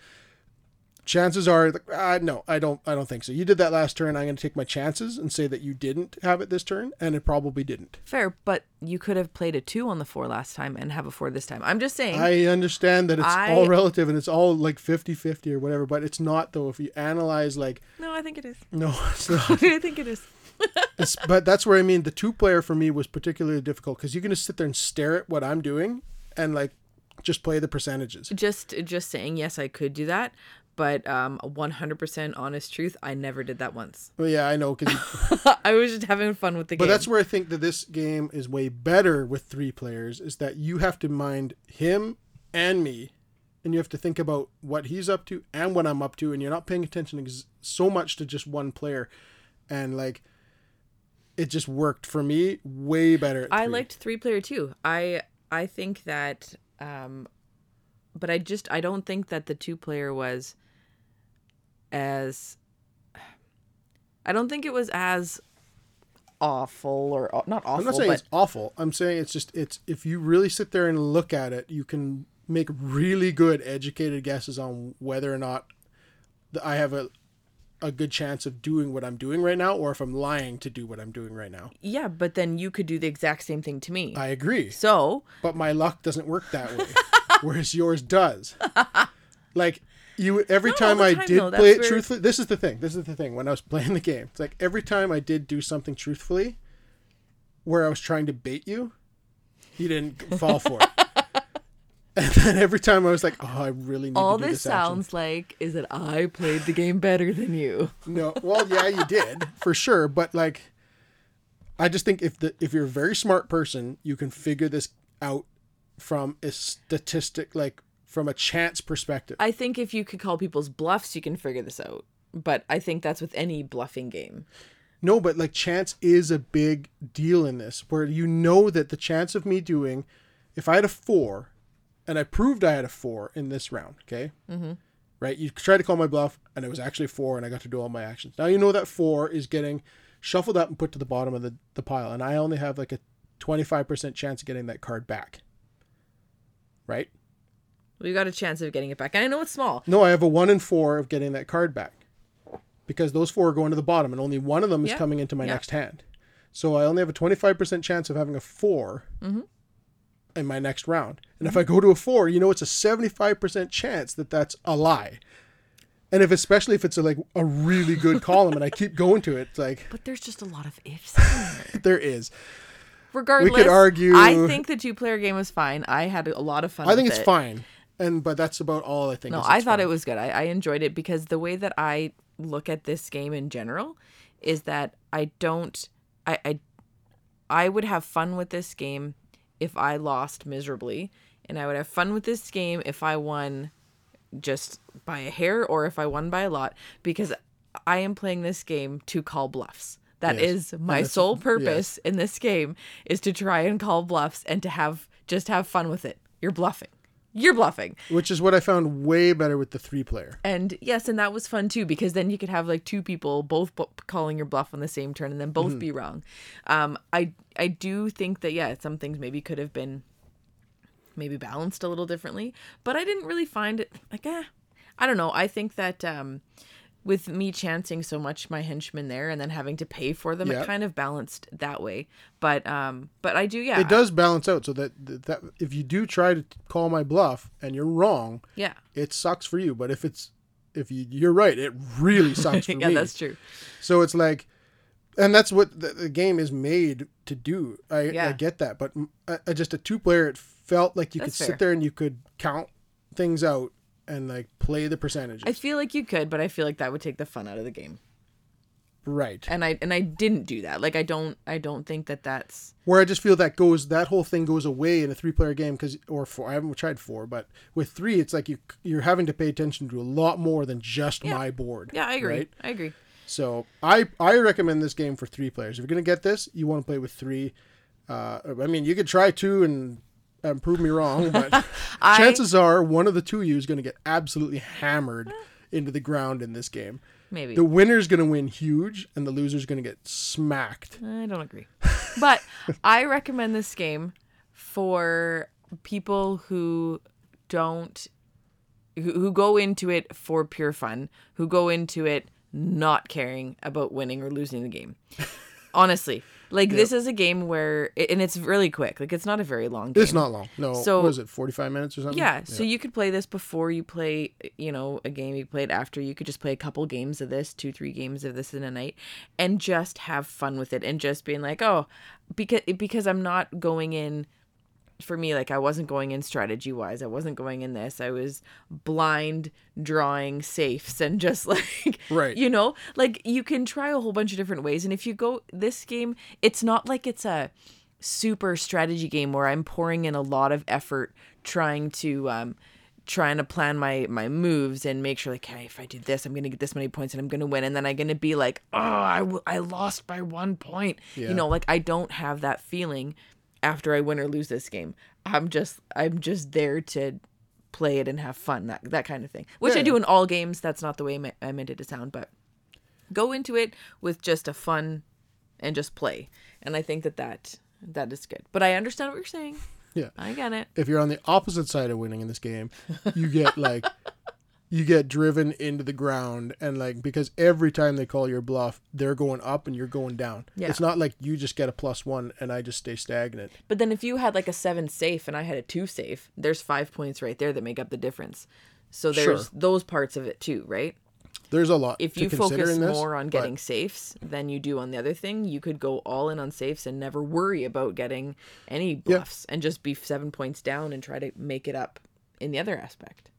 [SPEAKER 1] Chances are, uh, no, I don't. I don't think so. You did that last turn. I'm going to take my chances and say that you didn't have it this turn, and it probably didn't.
[SPEAKER 2] Fair, but you could have played a two on the four last time and have a four this time. I'm just saying.
[SPEAKER 1] I understand that it's
[SPEAKER 2] I-
[SPEAKER 1] all relative and it's all like 50-50 or whatever, but it's not though. If you analyze, like,
[SPEAKER 2] no, I think it is.
[SPEAKER 1] no, it's (laughs) not.
[SPEAKER 2] I think it is.
[SPEAKER 1] But that's where I mean the two player for me was particularly difficult because you can just sit there and stare at what I'm doing and like just play the percentages.
[SPEAKER 2] Just, just saying. Yes, I could do that, but um, 100% honest truth, I never did that once.
[SPEAKER 1] Well, yeah, I know. Cause (laughs)
[SPEAKER 2] I was just having fun with the
[SPEAKER 1] but
[SPEAKER 2] game.
[SPEAKER 1] But that's where I think that this game is way better with three players is that you have to mind him and me, and you have to think about what he's up to and what I'm up to, and you're not paying attention ex- so much to just one player, and like. It just worked for me way better.
[SPEAKER 2] I liked three player too. I I think that, um, but I just I don't think that the two player was as. I don't think it was as awful or uh, not awful.
[SPEAKER 1] I'm not saying
[SPEAKER 2] but
[SPEAKER 1] it's awful. I'm saying it's just it's if you really sit there and look at it, you can make really good educated guesses on whether or not I have a a good chance of doing what I'm doing right now, or if I'm lying to do what I'm doing right now.
[SPEAKER 2] yeah, but then you could do the exact same thing to me.
[SPEAKER 1] I agree,
[SPEAKER 2] so
[SPEAKER 1] but my luck doesn't work that way, (laughs) whereas yours does. (laughs) Like you, every
[SPEAKER 2] Not
[SPEAKER 1] time I
[SPEAKER 2] time,
[SPEAKER 1] did
[SPEAKER 2] though.
[SPEAKER 1] play it
[SPEAKER 2] where-
[SPEAKER 1] truthfully, this is the thing. This is the thing. When I was playing the game, it's like every time I did do something truthfully, where I was trying to bait you, you didn't fall for it. (laughs) And then every time I was like, "Oh, I really need
[SPEAKER 2] All
[SPEAKER 1] to do
[SPEAKER 2] this
[SPEAKER 1] this." action."
[SPEAKER 2] sounds like is that I played the game better than you.
[SPEAKER 1] No, well, yeah, you did (laughs) for sure, but like, I just think if the if you're a very smart person, you can figure this out from a statistic, like from a chance perspective.
[SPEAKER 2] I think if you could call people's bluffs, you can figure this out. But I think that's with any bluffing game.
[SPEAKER 1] No, but like chance is a big deal in this, where you know that the chance of me doing, if I had a four, and I proved I had a four in this round, okay, mm-hmm. right? You tried to call my bluff, and it was actually four, and I got to do all my actions. Now you know that four is getting shuffled up and put to the bottom of the, the pile, and I only have like a twenty five percent chance of getting that card back, right?
[SPEAKER 2] Well, you got a chance of getting it back. And I know it's small.
[SPEAKER 1] No, I have a one in four of getting that card back because those four are going to the bottom, and only one of them is
[SPEAKER 2] Yeah.
[SPEAKER 1] coming into my
[SPEAKER 2] Yeah.
[SPEAKER 1] next hand. So I only have a twenty five percent chance of having a 4
[SPEAKER 2] Mm-hmm.
[SPEAKER 1] In my next round. And if I go to a four, you know it's a seventy five percent chance that that's a lie. And if especially if it's a, like a really good (laughs) column, and I keep going to it, it's like
[SPEAKER 2] But there's just a lot of ifs there. (laughs)
[SPEAKER 1] there is.
[SPEAKER 2] Regardless,
[SPEAKER 1] argue-
[SPEAKER 2] I think the two player game was fine. I had a lot of fun.
[SPEAKER 1] I think it's
[SPEAKER 2] it.
[SPEAKER 1] fine, and but that's about all I think.
[SPEAKER 2] No,
[SPEAKER 1] is
[SPEAKER 2] I thought
[SPEAKER 1] fine.
[SPEAKER 2] it was good. I, I enjoyed it because the way that I look at this game in general is that I don't I I, I would have fun with this game if I lost miserably, and I would have fun with this game if I won just by a hair or if I won by a lot because I am playing this game to call bluffs. That
[SPEAKER 1] Yes.
[SPEAKER 2] is my sole purpose in this game is to try and call bluffs and to have just have fun with it. You're bluffing. You're bluffing.
[SPEAKER 1] which is what I found way better with the three player.
[SPEAKER 2] And yes, and that was fun too because then you could have like two people both bu- calling your bluff on the same turn and then both be wrong. Um, I I do think that yeah, some things maybe could have been maybe balanced a little differently, but I didn't really find it like eh, I don't know. I think that um, with me chancing so much my henchmen there and then having to pay for them,
[SPEAKER 1] Yeah.
[SPEAKER 2] it kind of balanced that way. But um, but I do yeah,
[SPEAKER 1] It does balance out so that that if you do try to call my bluff and you're wrong,
[SPEAKER 2] yeah,
[SPEAKER 1] it sucks for you. But if it's if you you're right, it really (laughs) sucks for me.
[SPEAKER 2] yeah,
[SPEAKER 1] me.
[SPEAKER 2] that's true.
[SPEAKER 1] So it's like, and that's what the, the game is made to do. I, I get that, but I, I just a two player, it felt like you
[SPEAKER 2] That's
[SPEAKER 1] could
[SPEAKER 2] fair.
[SPEAKER 1] sit there and you could count things out and like play the percentages.
[SPEAKER 2] I feel like you could, but I feel like that would take the fun out of the game.
[SPEAKER 1] right.
[SPEAKER 2] and I and I didn't do that. Like I don't I don't think that that's
[SPEAKER 1] Where I just feel that goes that whole thing goes away in a three player game because or four. I haven't tried four, but with three, it's like you you're having to pay attention to a lot more than just
[SPEAKER 2] Yeah.
[SPEAKER 1] my board.
[SPEAKER 2] yeah I agree
[SPEAKER 1] right?
[SPEAKER 2] I agree.
[SPEAKER 1] So I I recommend this game for three players. If you're gonna get this, you want to play with three. Uh, I mean, you could try two and um, prove me wrong, but (laughs)
[SPEAKER 2] I-
[SPEAKER 1] chances are one of the two of you is gonna get absolutely hammered into the ground in this game.
[SPEAKER 2] Maybe
[SPEAKER 1] The winner's gonna win huge, and the loser's gonna get smacked.
[SPEAKER 2] I don't agree, but I recommend this game for people who don't who, who go into it for pure fun, who go into it not caring about winning or losing the game. Honestly, like this is a game where and it's really quick. Like it's not a very long game.
[SPEAKER 1] It's not long. No,
[SPEAKER 2] So-
[SPEAKER 1] what was it? Forty five minutes or something?
[SPEAKER 2] Yeah, so you could play this before you play, you know, a game. You play it after. You could just play a couple games of this, two, three games of this in a night, and just have fun with it, and just being like, oh, because because I'm not going in. For me, like I wasn't going in strategy wise. I wasn't going in this. I was blind drawing safes and just (laughs) like
[SPEAKER 1] Right.
[SPEAKER 2] you know, like you can try a whole bunch of different ways. And if you go this game, it's not like it's a super strategy game where I'm pouring in a lot of effort trying to um trying to plan my my moves and make sure like hey if I do this I'm gonna get this many points and I'm gonna win and then I'm gonna be like oh I, w- I lost by one point
[SPEAKER 1] Yeah.
[SPEAKER 2] you know like I don't have that feeling after I win or lose this game I'm just I'm just there to play it and have fun that that kind of thing. Which I do in all games. That's not the way I I meant it to sound but go into it with just a fun and just play. And I think that that that is good. But I understand what you're saying.
[SPEAKER 1] Yeah.
[SPEAKER 2] I get it.
[SPEAKER 1] If you're on the opposite side of winning in this game, you get like you get driven into the ground and like because every time they call your bluff, they're going up and you're going down.
[SPEAKER 2] Yeah.
[SPEAKER 1] It's not like you just get a plus one and I just stay stagnant.
[SPEAKER 2] But then if you had like a seven safe and I had a two safe, there's five points right there that make up the difference. So there's
[SPEAKER 1] Sure.
[SPEAKER 2] those parts of it too, right?
[SPEAKER 1] there's a lot
[SPEAKER 2] if
[SPEAKER 1] to
[SPEAKER 2] you
[SPEAKER 1] consider
[SPEAKER 2] focus
[SPEAKER 1] in this,
[SPEAKER 2] more on
[SPEAKER 1] but-
[SPEAKER 2] getting safes than you do on the other thing, you could go all in on safes and never worry about getting any bluffs and just be seven points down and try to make it up in the other aspect.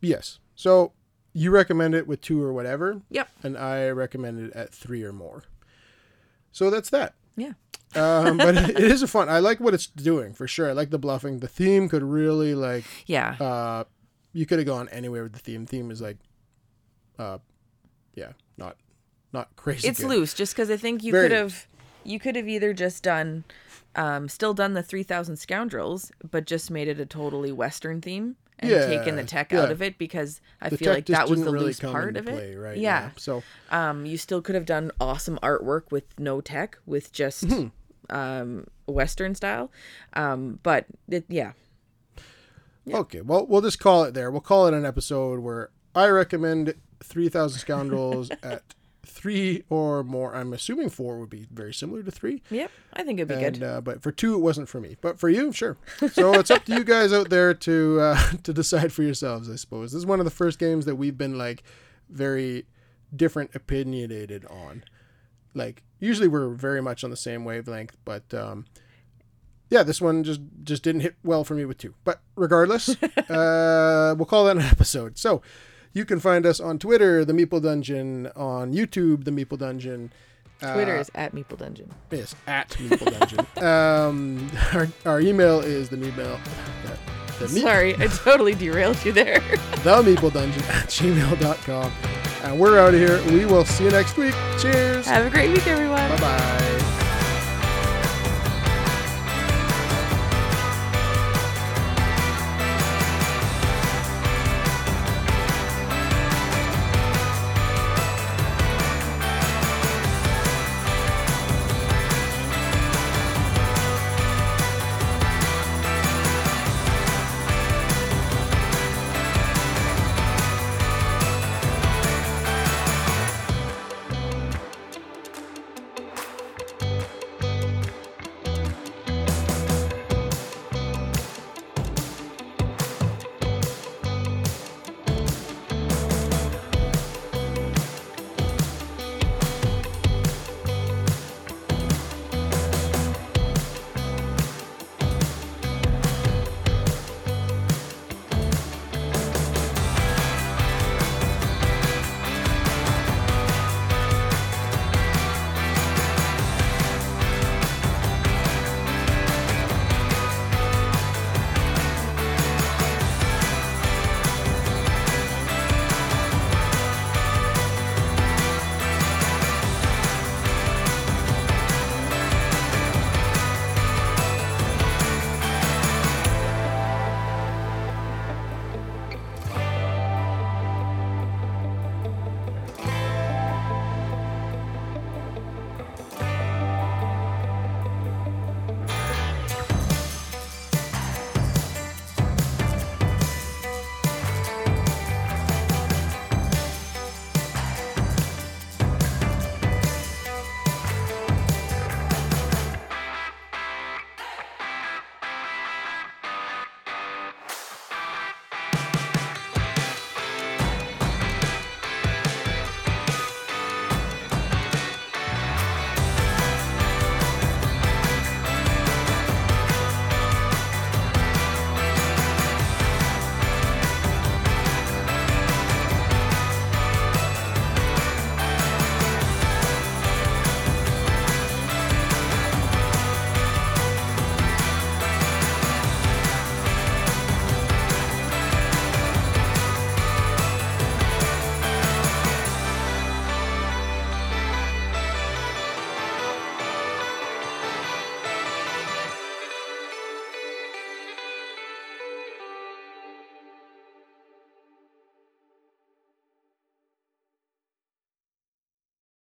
[SPEAKER 1] Yes. So you recommend it with two or whatever,
[SPEAKER 2] Yep.
[SPEAKER 1] and I recommend it at three or more. So that's that.
[SPEAKER 2] Yeah.
[SPEAKER 1] Um, but (laughs) it is a fun. I like what it's doing for sure. I like the bluffing. The theme could really like.
[SPEAKER 2] Yeah.
[SPEAKER 1] Uh, you could have gone anywhere with the theme. Theme is like, uh, yeah, not not crazy.
[SPEAKER 2] it's
[SPEAKER 1] good.
[SPEAKER 2] loose just because I think you could have you could have either just done um still done the 3000 scoundrels but just made it a totally western theme and taken the tech
[SPEAKER 1] yeah.
[SPEAKER 2] out of it because I
[SPEAKER 1] The
[SPEAKER 2] feel like that was the
[SPEAKER 1] really
[SPEAKER 2] loose part of it.
[SPEAKER 1] right?
[SPEAKER 2] Yeah.
[SPEAKER 1] So
[SPEAKER 2] Um you still could have done awesome artwork with no tech with just
[SPEAKER 1] Mm-hmm.
[SPEAKER 2] um western style. Um but it, yeah.
[SPEAKER 1] Okay, well, we'll just call it there. We'll call it an episode where I recommend 3,000 Scoundrels (laughs) at three or more. I'm assuming four would be very similar to three.
[SPEAKER 2] Yep. I think it'd be
[SPEAKER 1] And,
[SPEAKER 2] good.
[SPEAKER 1] uh, but for two, it wasn't for me. But for you, sure. So (laughs) it's up to you guys out there to uh, (laughs) to decide for yourselves, I suppose. This is one of the first games that we've been like very different opinionated on. Like usually we're very much on the same wavelength, but um, yeah, this one just just didn't hit well for me with two. But regardless, (laughs) uh, we'll call that an episode. So you can find us on Twitter, the Meeple Dungeon, on YouTube, the Meeple Dungeon. Uh,
[SPEAKER 2] Twitter is at Meeple Dungeon.
[SPEAKER 1] Yes, at Meeple Dungeon. (laughs) um, our, our email is the email the, the, meep,
[SPEAKER 2] Sorry, I totally derailed you there. (laughs)
[SPEAKER 1] the Meeple Dungeon at gmail.com. And we're out of here. We will see you next week. Cheers.
[SPEAKER 2] Have a great week, everyone.
[SPEAKER 1] Bye bye.